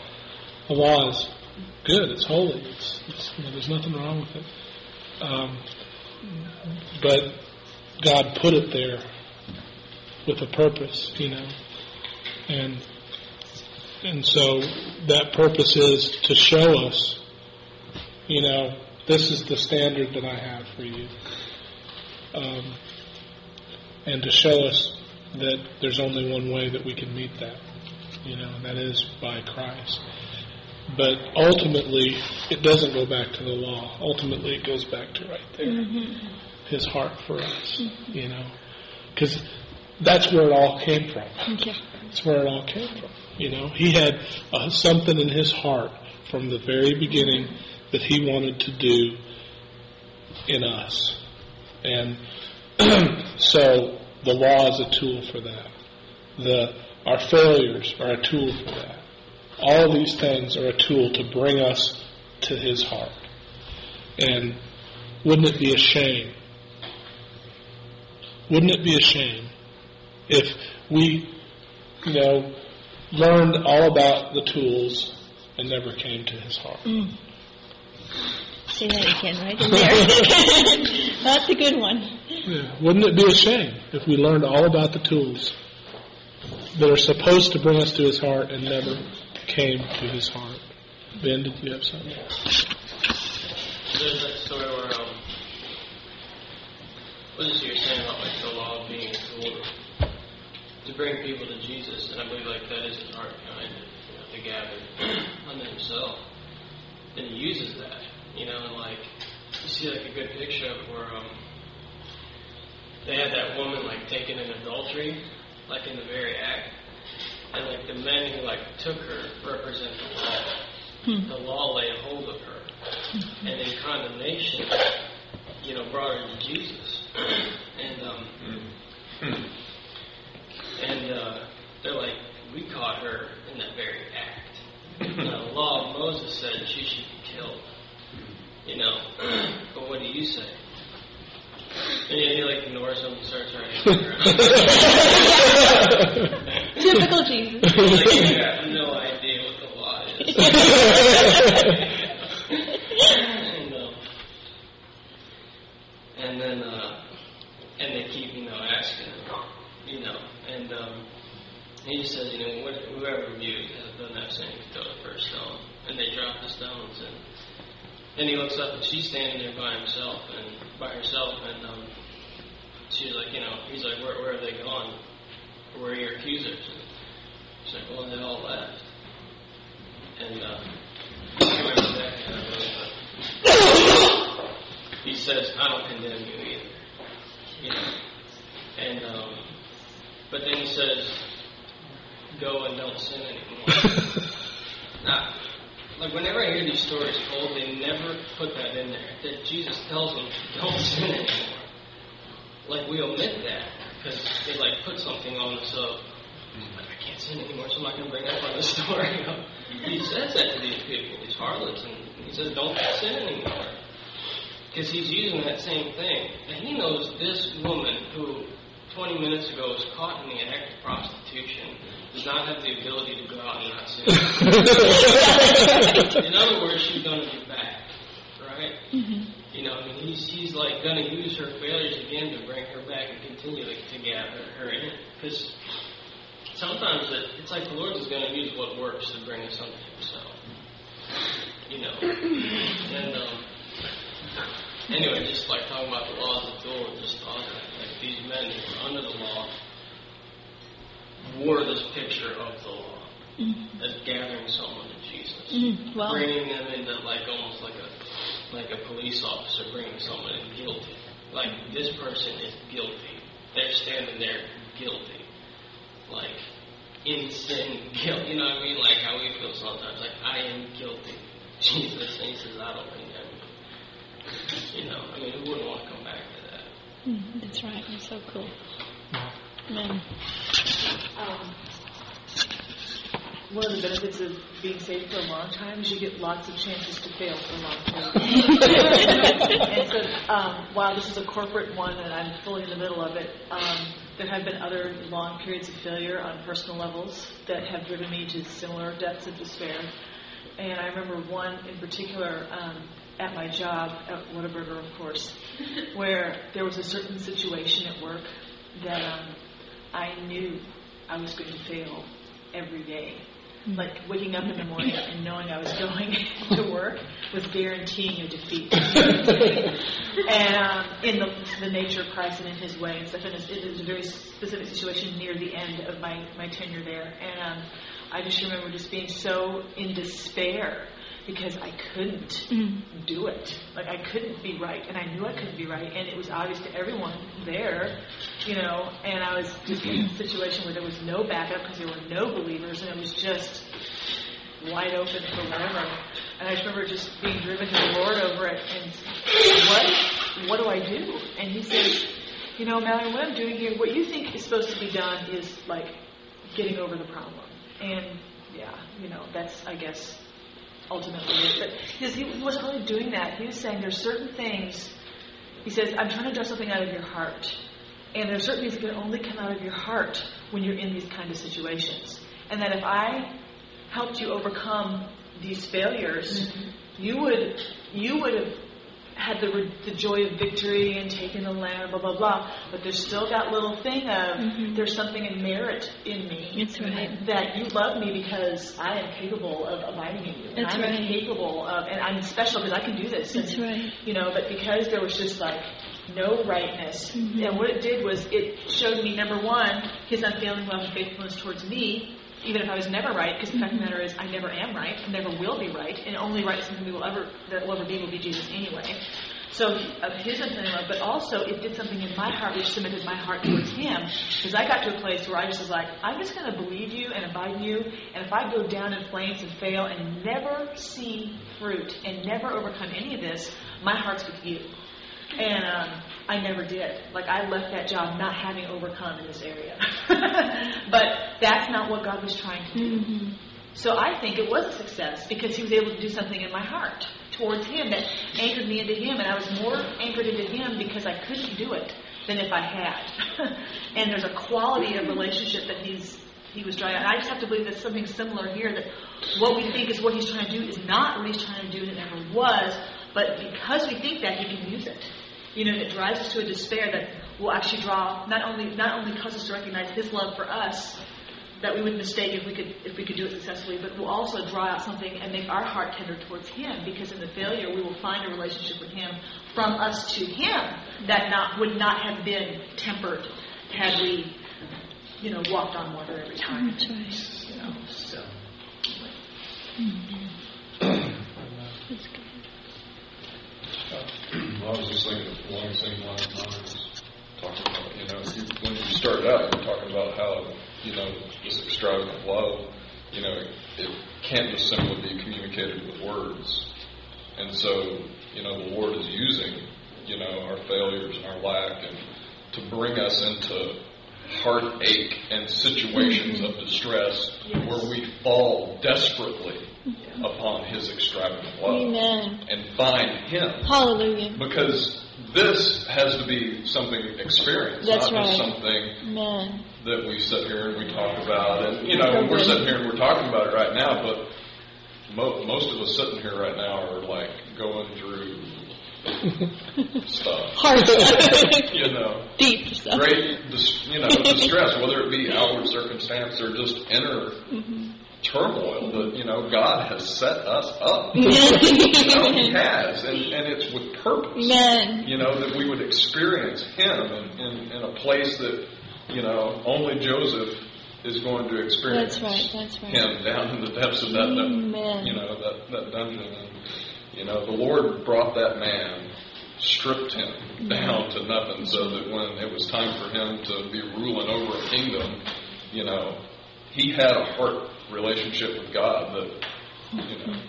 The law is good, it's holy, it's, it's, you know, there's nothing wrong with it. Um, but God put it there with a purpose, you know. And and so that purpose is to show us, you know, this is the standard that I have for you. Um, and to show us that there's only one way that we can meet that, you know, and that is by Christ. But ultimately, it doesn't go back to the law. Ultimately, it goes back to right there. His heart for us, you know. Because that's where it all came from. Okay. That's where it all came from. You know, he had uh, something in his heart from the very beginning that he wanted to do in us. And so the law is a tool for that. The, our failures are a tool for that. All these things are a tool to bring us to his heart. And wouldn't it be a shame? Wouldn't it be a shame if we, you know, learned all about the tools and never came to his heart? Mm. Say that again, right in there. That's a good one. Yeah. Wouldn't it be a shame if we learned all about the tools that are supposed to bring us to his heart and never came to his heart? Ben, did you have something? There's that story where, um, what is it you're saying about like the law being a tool to bring people to Jesus, and I believe like that is his heart behind it, you know, to gather unto himself. And uses that, you know, and like you see like a good picture of where um, they had that woman like taken in adultery, like in the very act, and like the men who like took her represent the law. The law laid hold of her, and in condemnation, you know, brought her to Jesus, and um, and uh, they're like, we caught her in that very act. Now, the law of Moses said she should be killed, you know, but what do you say? And he, he like ignores them and starts writing. Typical Jesus. like, you have no idea what the law is. and, um, and then, uh, and they keep, you know, asking him, you know, and um, he just says, you know, what, whoever of you has done that sin can throw the first stone. And they drop the stones, and then he looks up and she's standing there by himself and by herself, and um, she's like, you know, he's like, where, where have they gone? Where are your accusers? And she's like, well, they all left. And uh, I remember how it goes, he says, I don't condemn you either. You know, and um, but then he says, go and don't sin anymore. now, like whenever I hear these stories told, they never put that in there. That Jesus tells them, don't sin anymore. Like we omit that because they like put something on us of, like, I can't sin anymore, so I'm not going to bring that part of the story. He says that to these people, these harlots, and he says, don't sin anymore. Because he's using that same thing. And he knows this woman who 20 minutes ago was caught in the act of prostitution does not have the ability to go out and not sin. in other words, she's going to be back, right? You know, I mean, he's, he's like going to use her failures again to bring her back and continue to, to gather her in. Because sometimes it, it's like the Lord is going to use what works to bring us unto Himself. You know, and um, anyway, just like talking about the law as a tool, and just thought that like these men who were under the law wore this picture of the law as gathering someone to Jesus, Mm, well, bringing them into like almost like a like a police officer bringing someone in guilty. Like this person is guilty. They're standing there guilty, like in sin, guilt. You know what I mean? Like how we feel sometimes. Like I am guilty. Jesus, and he says, I don't condemn you. You know, I mean, who wouldn't want to come back to that? mm, that's right. That's so cool. Amen. Um, one of the benefits of being saved for a long time is you get lots of chances to fail for a long time. and so, um, while this is a corporate one and I'm fully in the middle of it, um, there have been other long periods of failure on personal levels that have driven me to similar depths of despair. And I remember one in particular um, at my job at Whataburger, of course, where there was a certain situation at work that um, I knew I was going to fail every day. Like waking up in the morning and knowing I was going to work was guaranteeing a defeat. and um, in the, the nature of Christ and in His way and stuff, and it was a very specific situation near the end of my, my tenure there. And um, I just remember just being so in despair because I couldn't Mm. do it. Like I couldn't be right, and I knew I couldn't be right, and it was obvious to everyone there, you know. And I was just in a situation where there was no backup because there were no believers, and it was just wide open for whatever. And I just remember just being driven to the Lord over it, and what what do I do? And He says, you know, Mallory, what I'm doing here, what you think is supposed to be done is like getting over the problem. And yeah, you know, that's I guess ultimately it. But because he wasn't really doing that. He was saying there's certain things. He says, I'm trying to draw something out of your heart. And there's certain things that can only come out of your heart when you're in these kind of situations. And that if I helped you overcome these failures, mm-hmm. you would you would have had the, the joy of victory and taken the land, blah, blah, blah. But there's still that little thing of Mhm. there's something in merit in me. Right. That you love me because I am capable of abiding in you. And That's I'm right. capable of, and I'm special because I can do this. That's and, right. You know, but because there was just like no rightness, Mhm. and what it did was it showed me, number one, his unfailing love and faithfulness towards me, even if I was never right, because the fact of the matter is I never am right, and never will be right, and only right something we will ever that will ever be will be Jesus anyway. So of his unfailing love, but also it did something in my heart which submitted my heart towards him, because I got to a place where I just was like, I'm just going to believe you and abide in you, and if I go down in flames and fail and never see fruit and never overcome any of this, my heart's with you. And um, I never did. Like I left that job not having overcome in this area. but that's not what God was trying to do. Mhm. So I think it was a success because He was able to do something in my heart towards Him that anchored me into Him, and I was more anchored into Him because I couldn't do it than if I had. and there's a quality of relationship that He's He was trying. And I just have to believe that something similar here. That what we think is what He's trying to do is not what He's trying to do, and it never was. But because we think that, He can use it. You know, it drives us to a despair that will actually draw not only not only cause us to recognize His love for us that we would mistake if we could if we could do it successfully, but will also draw out something and make our heart tender towards Him. Because in the failure, we will find a relationship with Him from us to Him that not would not have been tempered had we, you know, walked on water every time. Right. You know, so. That's good. I was just thinking along the same line of talking about, you know, when you started out, you were talking about how, you know, this extravagant love, you know, it can't just simply be communicated with words. And so, you know, the Lord is using, you know, our failures and our lack and to bring us into heartache and situations of distress Yes. where we fall desperately upon His extravagant love Amen. and find Him. Hallelujah. Because this has to be something experienced, That's not just right. something Amen. that we sit here and we talk about. And, you know, we're sitting here and we're talking about it right now, but mo- most of us sitting here right now are like going through stuff. Hard you know, Deep stuff. great, dis- you know, distress, whether it be outward circumstance or just inner Mhm. Turmoil that, you know, God has set us up. you know, He has, and, and it's with purpose Amen. you know, that we would experience him in, in, in a place that, you know, only Joseph is going to experience. That's right. That's right. Him down in the depths of that, that Amen. you know, that, that dungeon. And, you know, the Lord brought that man, stripped him down to nothing so that when it was time for him to be ruling over a kingdom, you know, he had a heart relationship with God that, you know,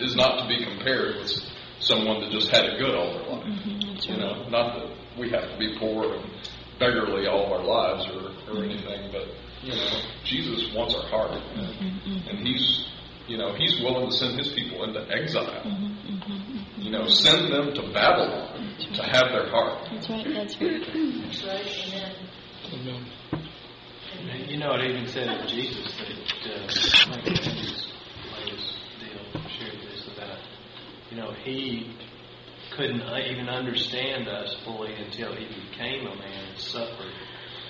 is not to be compared with someone that just had it good all their life. Mhm. That's You right. know, not that we have to be poor and beggarly all of our lives or, or anything, but you know, Jesus wants our heart, and, Mhm. and He's, you know, He's willing to send His people into exile. Mhm. Mhm. You know, send them to Babylon to have their heart. That's right. That's right. That's right, amen. Amen. You know, it even said of Jesus that, uh, like his latest deal shared this about, you know, he couldn't uh, even understand us fully until he became a man and suffered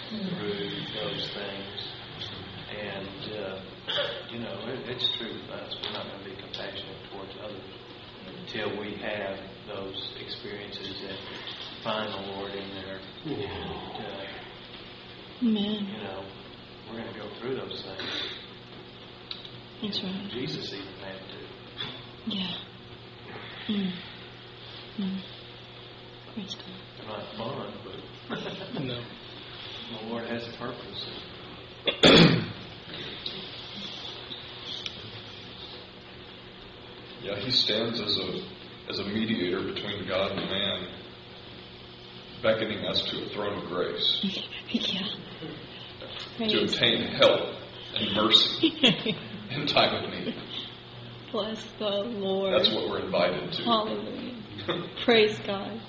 through those things. And, uh, you know, it, it's true with us. We're not going to be compassionate towards others until we have those experiences that find the Lord in there. And, uh, Amen. you know, we're going to go through those things. That's right. Jesus even had to. Yeah. Mm. Mm. Praise God. Not fun, but No. the Lord has a purpose. Yeah, he stands as a as a mediator between God and man, beckoning us to a throne of grace yeah. To obtain help and mercy in time of need. Bless the Lord. That's what we're invited to. Hallelujah. Praise God.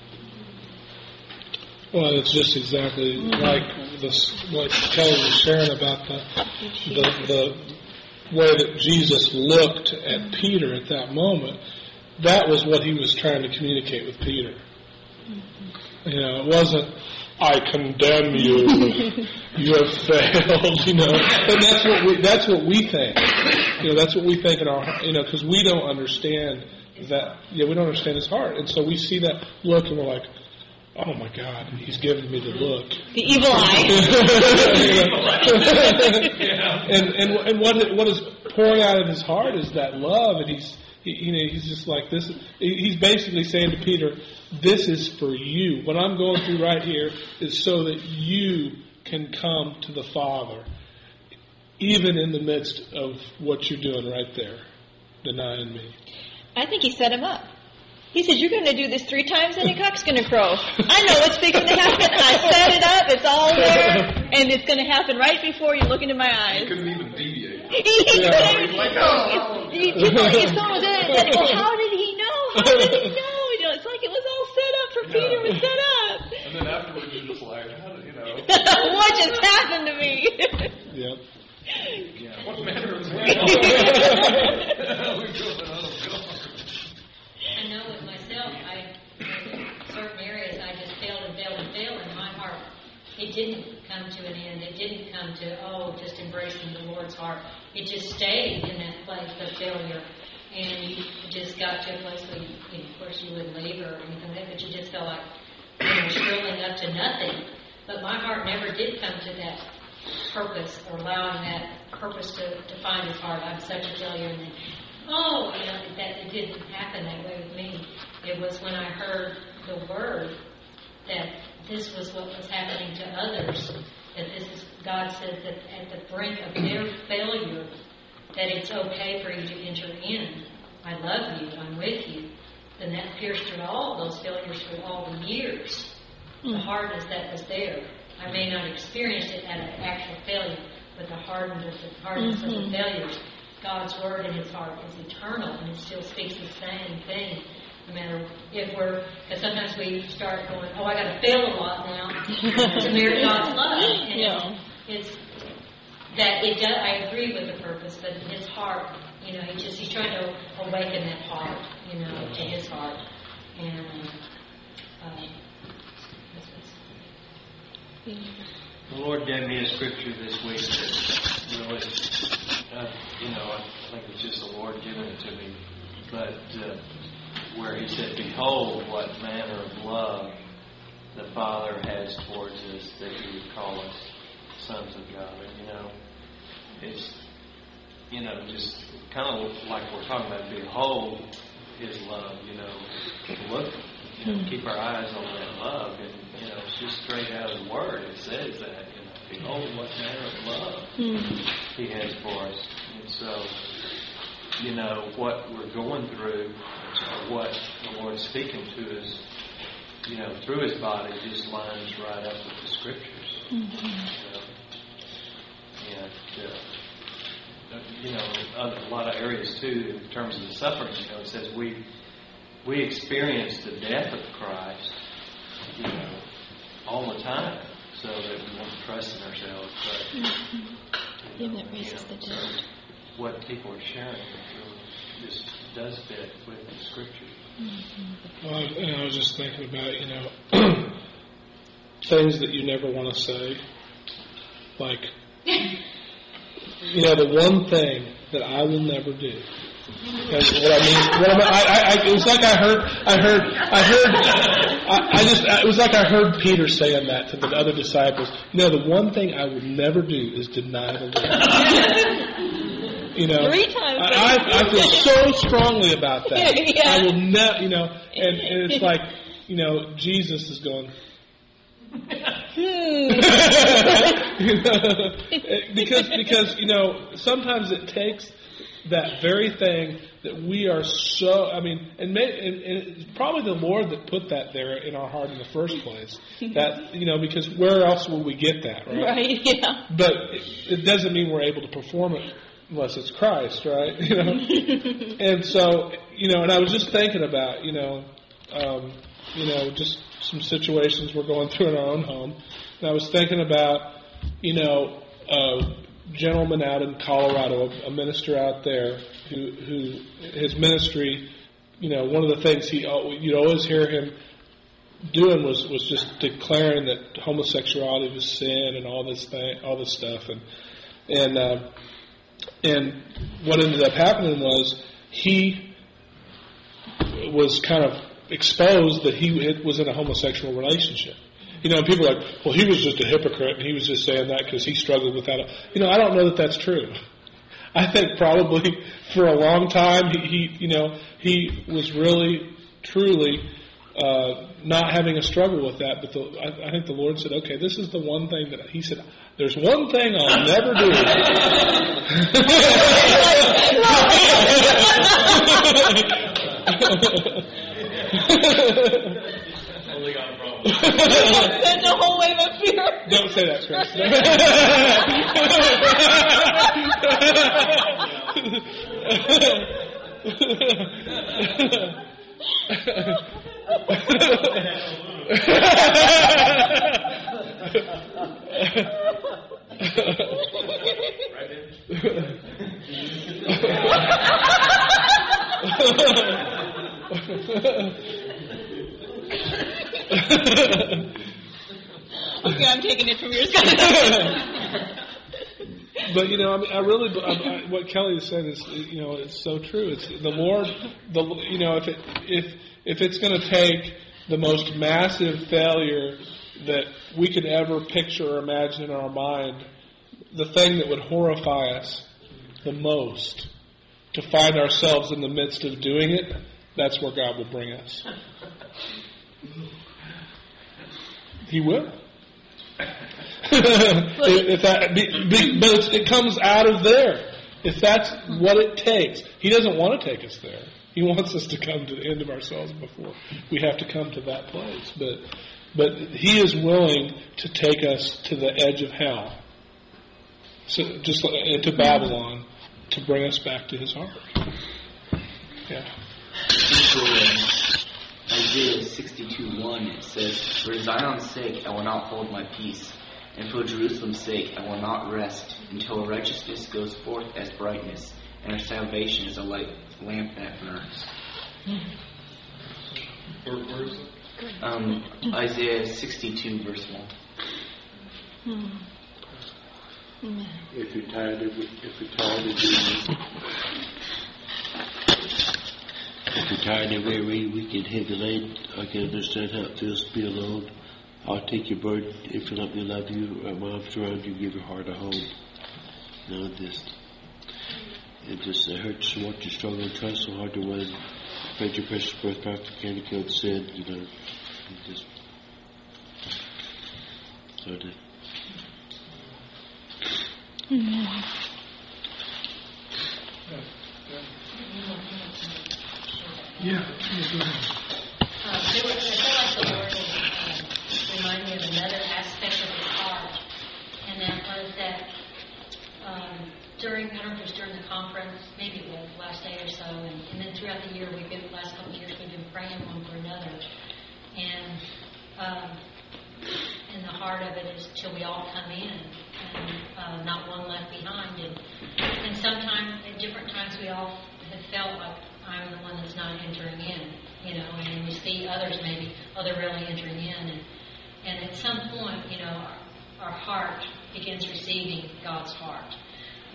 Well, it's just exactly like this, what Kelly was sharing about the, the, the way that Jesus looked at Peter at that moment. That was what he was trying to communicate with Peter. Mm-hmm. You know, it wasn't, I condemn you. you have failed, you know. And that's what we, that's what we think. You know, that's what we think in our, you know, because we don't understand that, yeah, we don't understand his heart. And so we see that look and we're like, oh my God, he's giving me the look. The evil eye. and and and what what is pouring out of his heart is that love, and he's he, you know he's just like this. He's basically saying to Peter, "This is for you. What I'm going through right here is so that you can come to the Father, even in the midst of what you're doing right there, denying me." I think he set him up. He said, You're going to do this three times and your cock's going to crow. I know what's fixing to happen. I set it up. It's all there. And it's going to happen right before you look into my He eyes. couldn't even deviate. He couldn't- Like, oh. He- People, it's someone was in it said, Well, how did he know? How did he know? You know, it's like it was all set up for Peter was set up. And then afterwards, you're just like, how do you know? what just happened to me? Yep. What manner of I know with myself, I, in certain areas, I just failed and failed and failed, and my heart, it didn't come to an end. It didn't come to, oh, just embracing the Lord's heart. It just stayed in that place of failure. And you just got to a place where, you, you know, of course, you wouldn't labor or anything like that, but you just felt like, you know, shrilling up to nothing. But my heart never did come to that purpose or allowing that purpose to, to find his heart. I'm such a failure. And then, oh, you know, that it didn't happen that way with me. It was when I heard the word that this was what was happening to others. That this is God says that at the brink of their failure, that it's okay for you to enter in. I love you. I'm with you. Then that pierced through all those failures for all the years. The hmm. hardness that was there. I may not experience it at an actual failure, but the hardness, the hardness of the mm-hmm. failures, God's word in His heart is eternal, and it still speaks the same thing. No matter if we're, because sometimes we start going, oh, I got to fail a lot now to merit God's love, and Yeah. it's, it's that it does. I agree with the purpose, but His heart, you know, he just he's trying to awaken that heart, you know, to His heart, and. Um, that's what's- The Lord gave me a scripture this week that really, uh, you know, I think it's just the Lord giving it to me, but uh, where He said, "Behold, what manner of love the Father has towards us that He would call us sons of God." And you know, it's you know just kind of like we're talking about. Behold His love. You know, look, you know, keep our eyes on that love, and you know, it's just straight out of the Word. It says that. You know, behold, what manner of love hmm. He has for us, and so you know, what we're going through, or what the Lord's speaking to us, you know, through His body just lines right up with the Scriptures. You know? And, uh, you know, a lot of areas too, in terms of the suffering, you know, it says we, we experience the death of Christ, you know, all the time, so that we won't trust in ourselves. But, you Him know, that raises the so dead. What people are sharing really just does fit with the scriptures. Well, I- and I was just thinking about, you know, things that you never want to say. Like, you know, the one thing that I will never do. And what I mean, what I, mean I, I, I, it was like I heard, I heard, I heard, I, I just, it was like I heard Peter saying that to the other disciples. You know, the one thing I will never do is deny the Lord. You know, Three times. I, I, I feel so strongly about that. Yeah. I will not, you know, and, and it's like, you know, Jesus is going. You know, because because you know sometimes it takes that very thing that we are so I mean and, may, and, and it's probably the Lord that put that there in our heart in the first place that you know because where else will we get that right, Right, yeah. but it, it doesn't mean we're able to perform it unless it's Christ right? You know? And so you know and I was just thinking about you know um, you know just some situations we're going through in our own home. And I was thinking about you know a gentleman out in Colorado a minister out there who who his ministry you know one of the things he al- you'd always hear him doing was was just declaring that homosexuality was sin and all this thing all this stuff. And and uh, and what ended up happening was he was kind of exposed that he was in a homosexual relationship. You know, people are like, well, he was just a hypocrite, and he was just saying that because he struggled with that. You know, I don't know that that's true. I think probably for a long time he, he you know, he was really, truly uh, not having a struggle with that. But the, I, I think the Lord said, okay, this is the one thing that he said. There's one thing I'll never do. Only got a problem. That's a whole wave of fear. Don't say that, Chris. Okay, I'm taking it from your side. But you know, I mean, I really, I, I, what Kelly said is, you know, it's so true. It's the Lord, the you know, if it if if it's going to take the most massive failure that we could ever picture or imagine in our mind, the thing that would horrify us the most, to find ourselves in the midst of doing it, that's where God will bring us. He will. If, if that, be, be, but it's, it comes out of there. If that's what it takes, He doesn't want to take us there. He wants us to come to the end of ourselves before we have to come to that place. But, but He is willing to take us to the edge of hell, so just like, into Babylon, to bring us back to His heart. Yeah. Uh, Isaiah 62 1, it says, For Zion's sake I will not hold my peace, and for Jerusalem's sake I will not rest, until righteousness goes forth as brightness, and her salvation is a light lamp that burns. Where, where is it? Um, Isaiah 62, verse 1. If you're tired of if you're tired of being if you're tired of weary, weak and heavy laden, I can understand how it feels to be alone. I'll take your burden If fill up me love you, wrap my arms around you, give your heart a home. Know this. It just it hurts to watch you struggle and try so hard to win. Spread your precious birth back to candy killed sin, you know. You just so to Yeah. Um, another aspect of his heart, and that was that um, during, I don't know if it was during the conference, maybe it was last day or so, and, and then throughout the year, we've been, the last couple of years, we've been praying one for another. And, um, and the heart of it is till we all come in, and uh, not one left behind. And, and sometimes, at different times, we all have felt like I'm the one that's not entering in, you know, and we see others maybe, oh, they're really entering in. And, and at some point, you know, our, our heart begins receiving God's heart.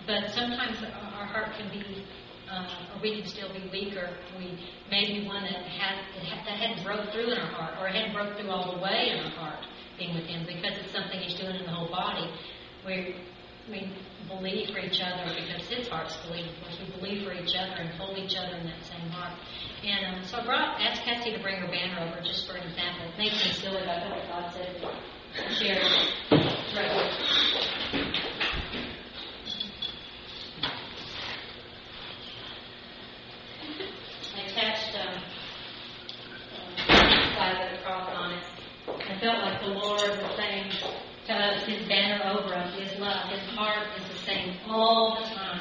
But sometimes our heart can be, uh, or we can still be weaker. We maybe one that had that hadn't broke through in our heart, or hadn't broke through all the way in our heart, being with Him, because it's something He's doing in the whole body. We we believe for each other because his heart's us. We believe for each other and hold each other in that same heart. And um, so I brought, asked Cassie to bring her banner over just for an example. It makes me silly, feel God said, share. Right. I attached um, um, flag cross on it. I felt like the Lord was saying to us, His banner over us, His love, His heart is the same all the time.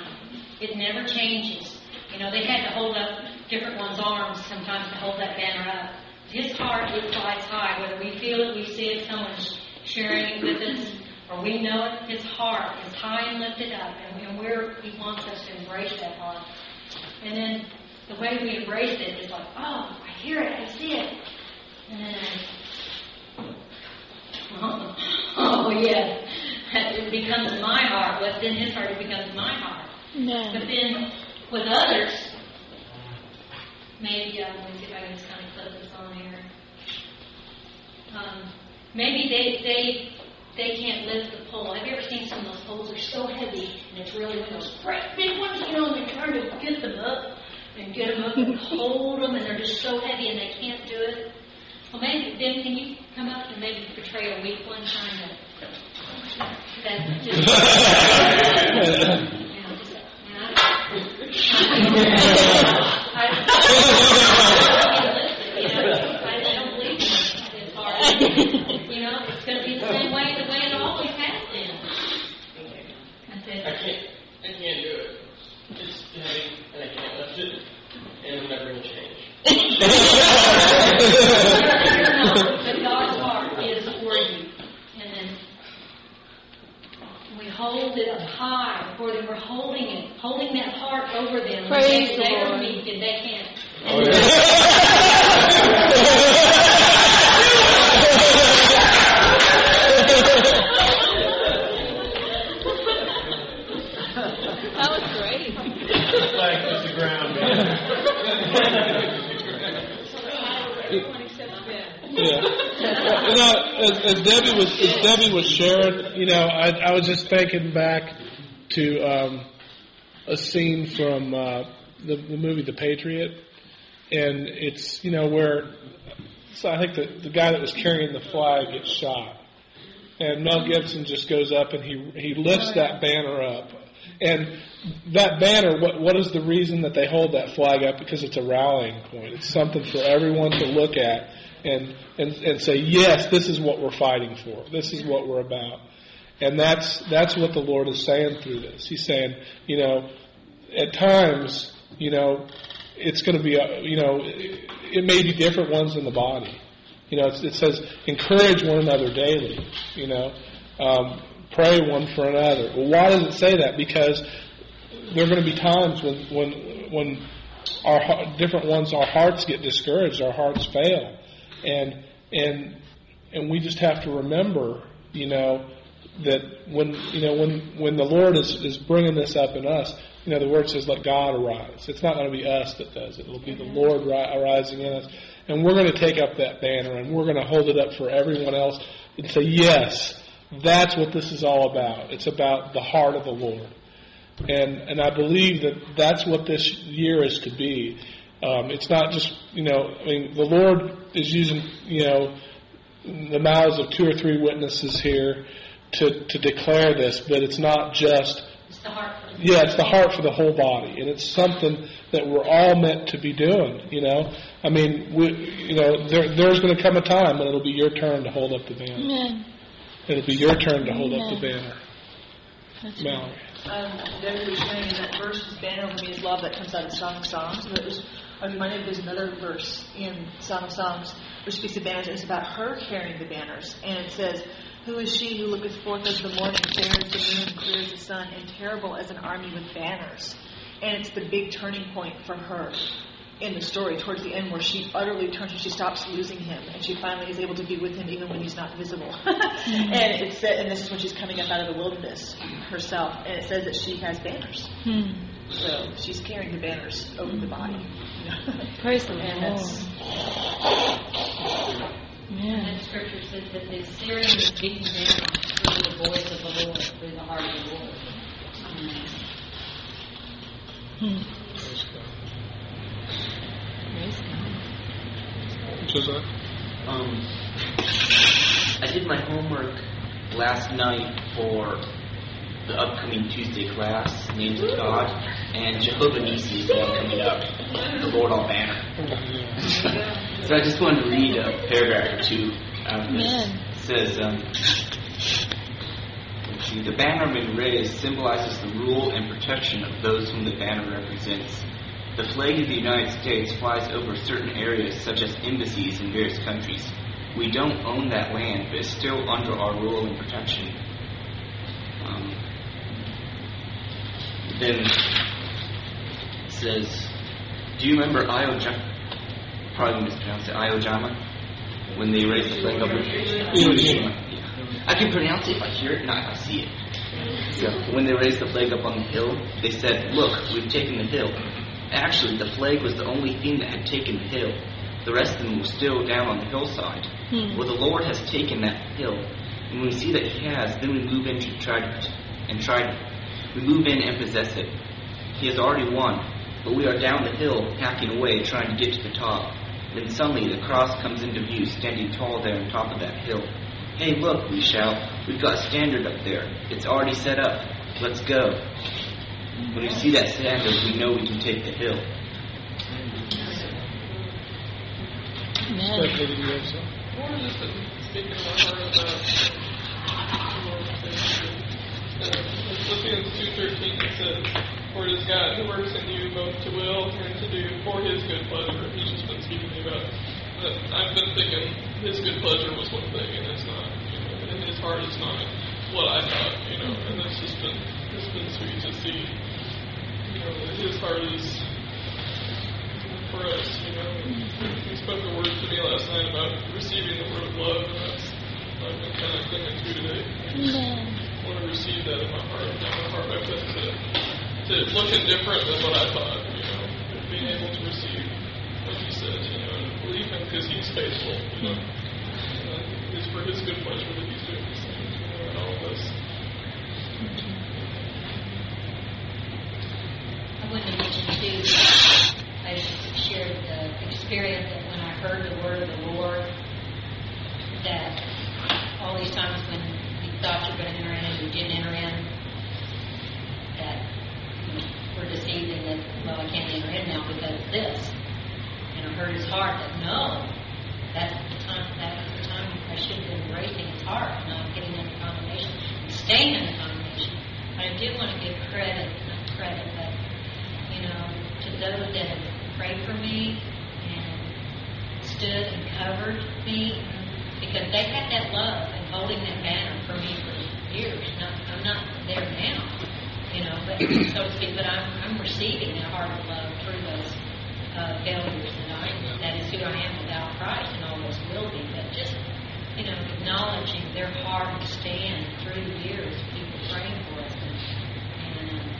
It never changes. You know, they had to hold up different ones' arms sometimes to hold that banner up. His heart it flies high, whether we feel it, we see it, someone's sharing it with us, or we know it. His heart is high and lifted up, and, and we're, He wants us to embrace that heart. And then the way we embrace it is like, oh, I hear it, I see it. And then I, oh, yeah, it becomes my heart. What's in his heart, it becomes my heart. No. But then with others, maybe, uh, let me see if I can just kind of clip this on here. Um, maybe they, they, they can't lift the pole. Have you ever seen some of those poles? They're so heavy, and it's really one of those great big ones, you know, and they're trying to get them up and get them up and hold them, and they're just so heavy and they can't do it. Well, maybe then can you come up and maybe portray a weak one, trying to that just, you know, just, you know, I, I don't believe in hard. You know, it's going to be the same way the way it always has been. I I said, can't, I can't do it. It's heavy, and I can't lift it, and I'm never going to change. but God's heart is for you. And then we hold it up high for them. We're holding it, holding that heart over them. Praise they, the they're Lord. weak and they can't. Oh, yeah. That was great. Flag hits the ground, man. Yeah. You know, as, as Debbie was as Debbie was sharing, you know, I, I was just thinking back to um, a scene from uh, the, the movie The Patriot, and it's you know where so I think the the guy that was carrying the flag gets shot, and Mel Gibson just goes up and he he lifts that banner up. And that banner, what what is the reason that they hold that flag up? Because it's a rallying point. It's something for everyone to look at and and and say, yes, this is what we're fighting for. This is what we're about. And that's that's what the Lord is saying through this. He's saying, you know, at times, you know, it's going to be, a, you know, it, may be different ones in the body. You know, it says encourage one another daily. You know, um, pray one for another. Well, why does it say that? Because there are going to be times when when when our different ones, our hearts get discouraged, our hearts fail, and and and we just have to remember, you know, that when you know when when the Lord is is bringing this up in us, you know, the word says, "Let God arise." It's not going to be us that does it; it'll be the Lord ri- arising in us, and we're going to take up that banner and we're going to hold it up for everyone else and say, "Yes, that's what this is all about. It's about the heart of the Lord." And and I believe that that's what this year is to be. Um, it's not just you know I mean the Lord is using you know the mouths of two or three witnesses here to to declare this, but it's not just It's the heart for the yeah it's the heart for the whole body, and it's something that we're all meant to be doing. You know I mean we you know there there's going to come a time when it'll be your turn to hold up the banner. Amen. It'll be your turn to hold up the banner, That's right. Mallory. Um, Debbie was saying that verse, "His banner over me is love," that comes out of Song of Songs. And it was, I reminded there's another verse in Song of Songs which speaks of banners, it's about her carrying the banners. And it says, Who is she who looketh forth as the morning, fair as the moon, clear as the sun, and terrible as an army with banners? And it's the big turning point for her in the story towards the end where she utterly turns and she stops losing him and she finally is able to be with him even when he's not visible. and it said, and this is when she's coming up out of the wilderness herself, and it says that she has banners. Hmm. So she's carrying the banners over the body. Praise the And Lord. That's- Yeah. And scripture says that the Assyrian was beaten down. Through the voice of the Lord, through the heart of the Lord. Amen. Praise God. Praise God. Josiah? Um, I did my homework last night for the upcoming Tuesday class, Names of God, and Jehovah Nissi is the one coming up, the Lord on banner. so I just wanted to read a paragraph or two out of this. Amen. It says, um, see, the banner been raised symbolizes the rule and protection of those whom the banner represents. The flag of the United States flies over certain areas, such as embassies in various countries. We don't own that land, but it's still under our rule and protection. Um, then says, Do you remember Iojama? Probably mispronounced it, Iojama? When they raised the flag over Iwo Yeah. I can pronounce it if I hear it, not if I see it. So when they raised the flag up on the hill, they said, Look, we've taken the hill. Actually, the flag was the only thing that had taken the hill. The rest of them were still down on the hillside. Hmm. Well, the Lord has taken that hill, and when we see that He has, then we move in to try to and try to we move in and possess it. He has already won, but we are down the hill, hacking away, trying to get to the top. Then suddenly the cross comes into view, standing tall there on top of that hill. Hey, look! We shout. We've got a standard up there. It's already set up. Let's go. When we see that standard, we know we can take the hill. Amen. Stephanie, did you have something? More just to speak in my heart about the Lord's Savior. Uh, in Philippians two thirteen it says, For it is God who works in you both to will and to do for his good pleasure. He's just been speaking about that I've been thinking his good pleasure was one thing and it's not, you know, and his heart is not what I thought, you know, and that's just been it's been sweet to see, you know, that his heart is for us, you know. He spoke a word to me last night about receiving the word of love, and that's I've been kind of thinking through today. Amen. I want to receive that in my heart, in my heart back up to, to looking different than what I thought, you know, being able to receive what he said, you know, and believe him because he's faithful, you know. And I it's for his good pleasure that he's doing these things, you know, and all of us. I wanted to mention too, I shared the experience that when I heard the word of the Lord, that all these times when you thought you were going to enter in and you didn't enter in, that were deceived and that, well, I can't enter in now because of this. And I heard his heart that, no, that's the time, that was the time I should have been raising his heart, not getting into condemnation, staying in the condemnation. But I do want to give credit, not credit, but you know, to those that have prayed for me and stood and covered me because they had that love and holding that banner for me for years. Not, I'm not there now, you know, but so to speak, but I'm, I'm receiving that heart of love through those uh, failures and I, that is who I am without Christ and always will be. But just, you know, acknowledging their hard stand through the years, people praying for us and, and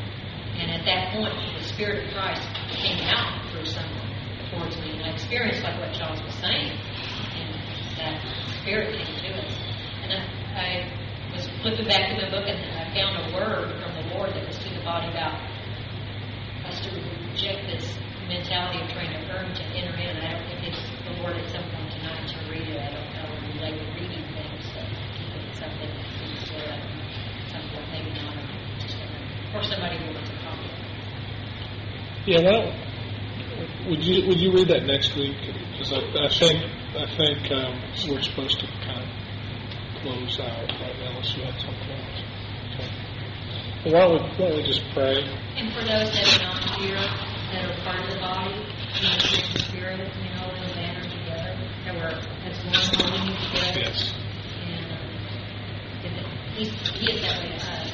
and at that point, the Spirit of Christ came out through someone towards me. And I experienced like what Charles was saying. And that Spirit came to us. And I, I was flipping back to my book and I found a word from the Lord that was to body about us to reject this mentality of trying to earn to enter in. I don't think it's the Lord at some point tonight to read it. I don't know we like reading things, so keep it something that's good. At some point, maybe not. Or somebody who wants a copy. Yeah, well, would you would you read that next week? Because I, I think I think um, we're supposed to kind of close out right now you have something else. Okay. Well, why don't we, why don't we just pray? And for those that are not here, that are part of the body, you know, in the spirit, you know, in the banner together, that we're, that's one holding you together. Yes. And, um, and he, he is that way to us.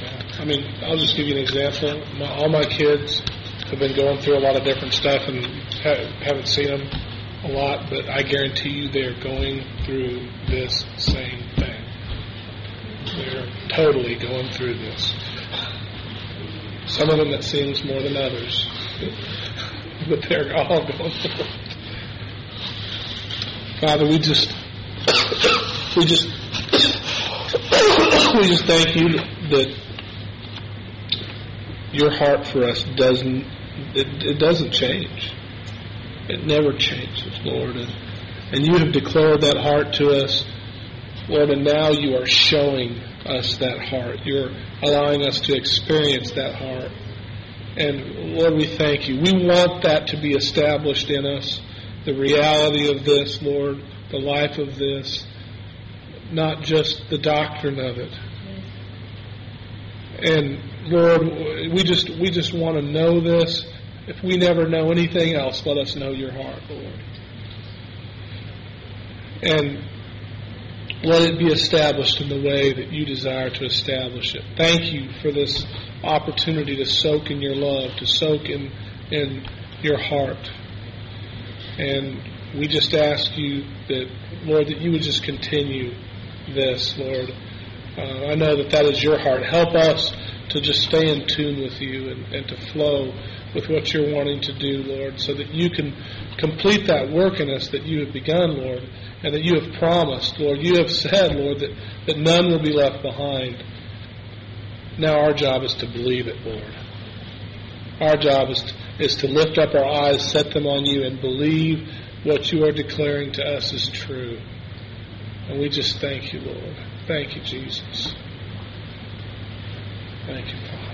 Yeah. I mean, I'll just give you an example. My, all my kids have been going through a lot of different stuff and ha- haven't seen them a lot, but I guarantee you they're going through this same thing. They're totally going through this. Some of them it seems more than others, but they're all going through it. Father, we just, we just we just thank you that your heart for us doesn't it, it doesn't change. It never changes, Lord, and, and you have declared that heart to us, Lord, and now you are showing us that heart. You're allowing us to experience that heart. And Lord, we thank you. We want that to be established in us, the reality of this, Lord, the life of this, not just the doctrine of it. And Lord, we just we just want to know this. If we never know anything else, let us know your heart, Lord. And let it be established in the way that you desire to establish it. Thank you for this opportunity to soak in your love, to soak in, in your heart. And we just ask you that, Lord, that you would just continue this, Lord. Uh, I know that that is your heart. Help us to just stay in tune with you and, and to flow with what you're wanting to do, Lord, so that you can complete that work in us that you have begun, Lord, and that you have promised, Lord. You have said, Lord, that, that none will be left behind. Now our job is to believe it, Lord. Our job is to, is to lift up our eyes, set them on you, and believe what you are declaring to us is true. And we just thank you, Lord. Thank you, Jesus. Thank you, Father.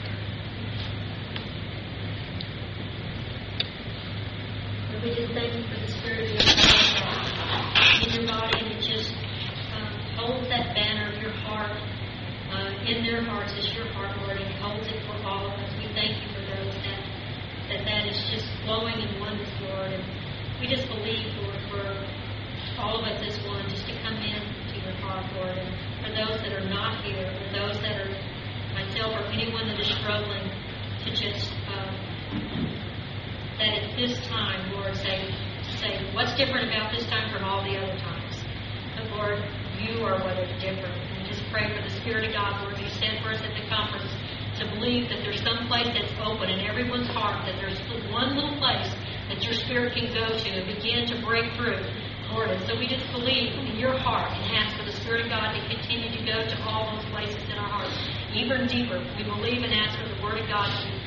We just thank you for the spirit in your body and just um, holds that banner of your heart uh, in their hearts as your heart, Lord, and holds it for all of us. We thank you for those that that, that is just flowing in oneness, Lord. And we just believe, Lord, for all of us as one, just to come in to your heart, Lord. And for those that are not here, for those that are myself or anyone that is struggling to just um, that at this time, Lord, say say what's different about this time from all the other times. But Lord, you are what is different. And just pray for the Spirit of God, Lord. You said for us at the conference to believe that there's some place that's open in everyone's heart, that there's one little place that your Spirit can go to and begin to break through. Lord, and so we just believe in your heart and ask for the Spirit of God to continue to go to all those places in our hearts, even deeper. We believe and ask for the Word of God to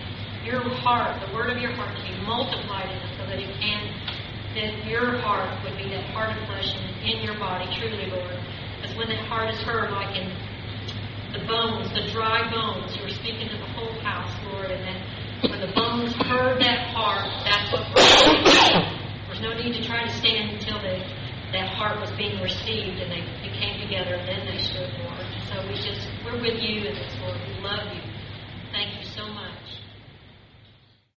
your heart, the word of your heart, to be multiplied in us so that it can, that your heart would be that heart of flesh in, in your body, truly, Lord. Because when that heart is heard, like in the bones, the dry bones, you were speaking to the whole house, Lord, and that when the bones heard that heart, that's what There's no need to try to stand until they, that heart was being received and they, they came together and then they stood, Lord. So we just, we're with you in this, Lord. We love you. Thank you